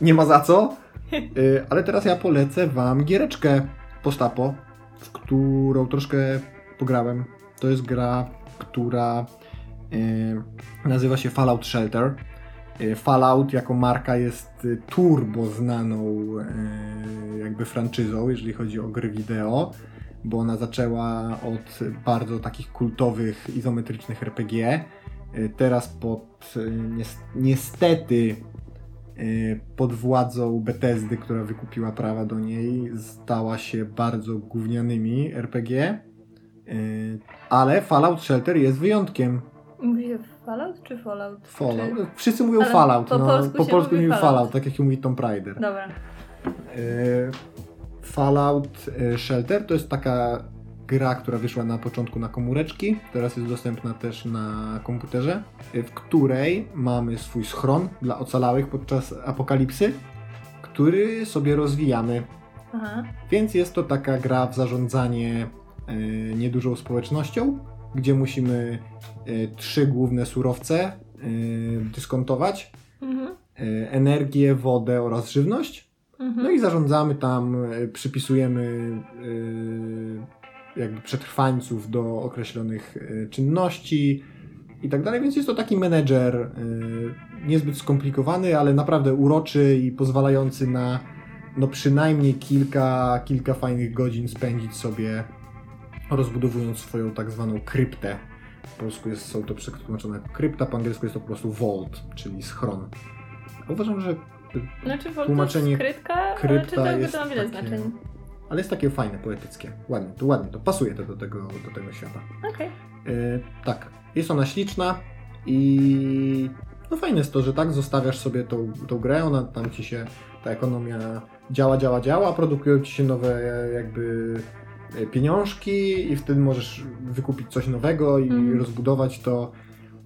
nie ma za co. Y, Ale teraz ja polecę wam giereczkę postapo, w którą troszkę pograłem. To jest gra, która y, nazywa się Fallout Shelter. Y, Fallout jako marka jest y, turbo znaną y, jakby franczyzą, jeżeli chodzi o gry wideo, bo ona zaczęła od bardzo takich kultowych, izometrycznych RPG. Teraz pod nies- niestety pod władzą Bethesdy, która wykupiła prawa do niej, stała się bardzo gównianymi RPG. Ale Fallout Shelter jest wyjątkiem. Mówi się Fallout czy Fallout? Fallout. Czy... Wszyscy mówią Ale Fallout. po no, polsku po polsku mówi Fallout. Fallout, tak jak mówi Tomb Raider. Dobra. E, Fallout e, Shelter to jest taka gra, która wyszła na początku na komóreczki, teraz jest dostępna też na komputerze, e, w której mamy swój schron dla ocalałych podczas apokalipsy, który sobie rozwijamy. Aha. Więc jest to taka gra w zarządzanie niedużą społecznością, gdzie musimy e, trzy główne surowce e, dyskontować. Mhm. e, Energię, wodę oraz żywność. Mhm. No i zarządzamy tam, e, przypisujemy e, jakby przetrwańców do określonych e, czynności i tak dalej, więc jest to taki menedżer niezbyt skomplikowany, ale naprawdę uroczy i pozwalający na no przynajmniej kilka, kilka fajnych godzin spędzić sobie rozbudowując swoją tak zwaną kryptę. Po polsku jest, są to przetłumaczone jako krypta, po angielsku jest to po prostu vault, czyli schron. Uważam, że Znaczy tłumaczenie to krypta czytam, jest to ma wiele takie- znaczeń. Ale jest takie fajne, poetyckie. Ładnie, to ładnie, to pasuje to do tego, do tego świata. Okej. Yy, tak, jest ona śliczna i no fajne jest to, że tak zostawiasz sobie tą, tą grę, ona tam ci się, ta ekonomia działa, działa, działa, a produkują ci się nowe e, jakby e, pieniążki i wtedy możesz wykupić coś nowego i Mhm. rozbudować to.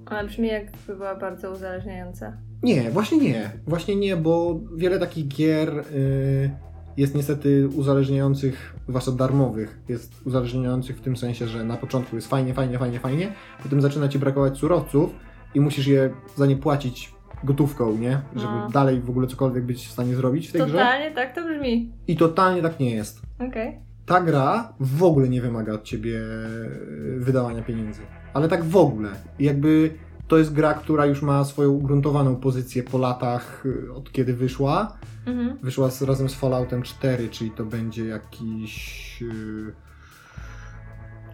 Ale brzmi jakby była bardzo uzależniająca. Nie, właśnie nie. Właśnie nie, bo wiele takich gier y, jest niestety uzależniających, zwłaszcza darmowych, jest uzależniających w tym sensie, że na początku jest fajnie, fajnie, fajnie, fajnie, potem zaczyna ci brakować surowców i musisz je za nie płacić gotówką, nie? Żeby No. dalej w ogóle cokolwiek być w stanie zrobić w tej grze. Totalnie tak to brzmi. I totalnie tak nie jest. Okej. Ta gra w ogóle nie wymaga od ciebie y, wydawania pieniędzy. Ale tak w ogóle. Jakby to jest gra, która już ma swoją ugruntowaną pozycję po latach, y, od kiedy wyszła. Mhm. Wyszła z, razem z Falloutem 4, czyli to będzie jakiś. y,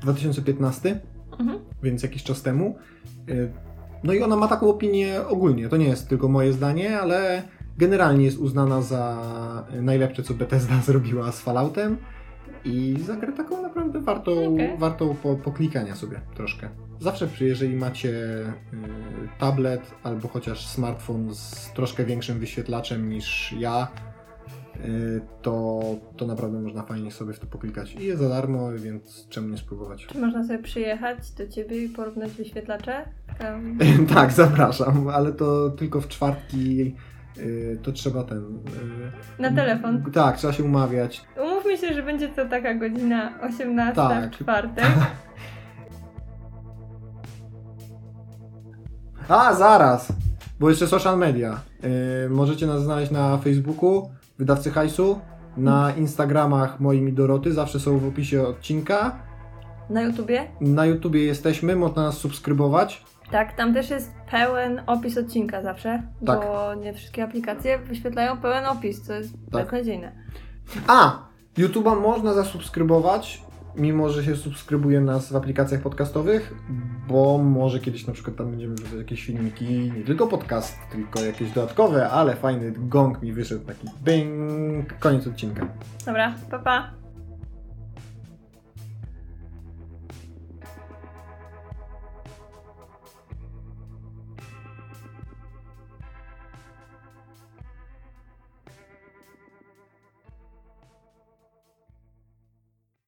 2015, Mhm. więc jakiś czas temu. Y, No i ona ma taką opinię ogólnie. To nie jest tylko moje zdanie, ale generalnie jest uznana za najlepsze, co Bethesda zrobiła z Falloutem. I za grę taką naprawdę wartą, Okej. wartą po, poklikania sobie troszkę. Zawsze, jeżeli macie y, tablet albo chociaż smartfon z troszkę większym wyświetlaczem niż ja, y, to, to naprawdę można fajnie sobie w to poklikać. I jest za darmo, więc czemu nie spróbować? Czy można sobie przyjechać do ciebie i porównać wyświetlacze? Tam... tak, zapraszam, ale to tylko w czwartki. y, To trzeba ten. y, Na telefon. Tak, trzeba się umawiać. Umówmy się, że będzie to taka godzina 18 Tak. w czwartek. A, zaraz! Bo jeszcze social media. Y, możecie nas znaleźć na Facebooku, wydawcy hajsu, na Instagramach moimi Doroty, zawsze są w opisie odcinka. Na YouTubie? Na YouTubie jesteśmy, można nas subskrybować. Tak, tam też jest pełen opis odcinka zawsze, Tak. bo nie wszystkie aplikacje wyświetlają pełen opis, co jest Tak. beznadziejne. A! YouTube'a można zasubskrybować, mimo że się subskrybuje nas w aplikacjach podcastowych, bo może kiedyś na przykład tam będziemy wrzucać jakieś filmiki, nie tylko podcast, tylko jakieś dodatkowe, ale fajny gong mi wyszedł, taki bing, koniec odcinka. Dobra, pa pa.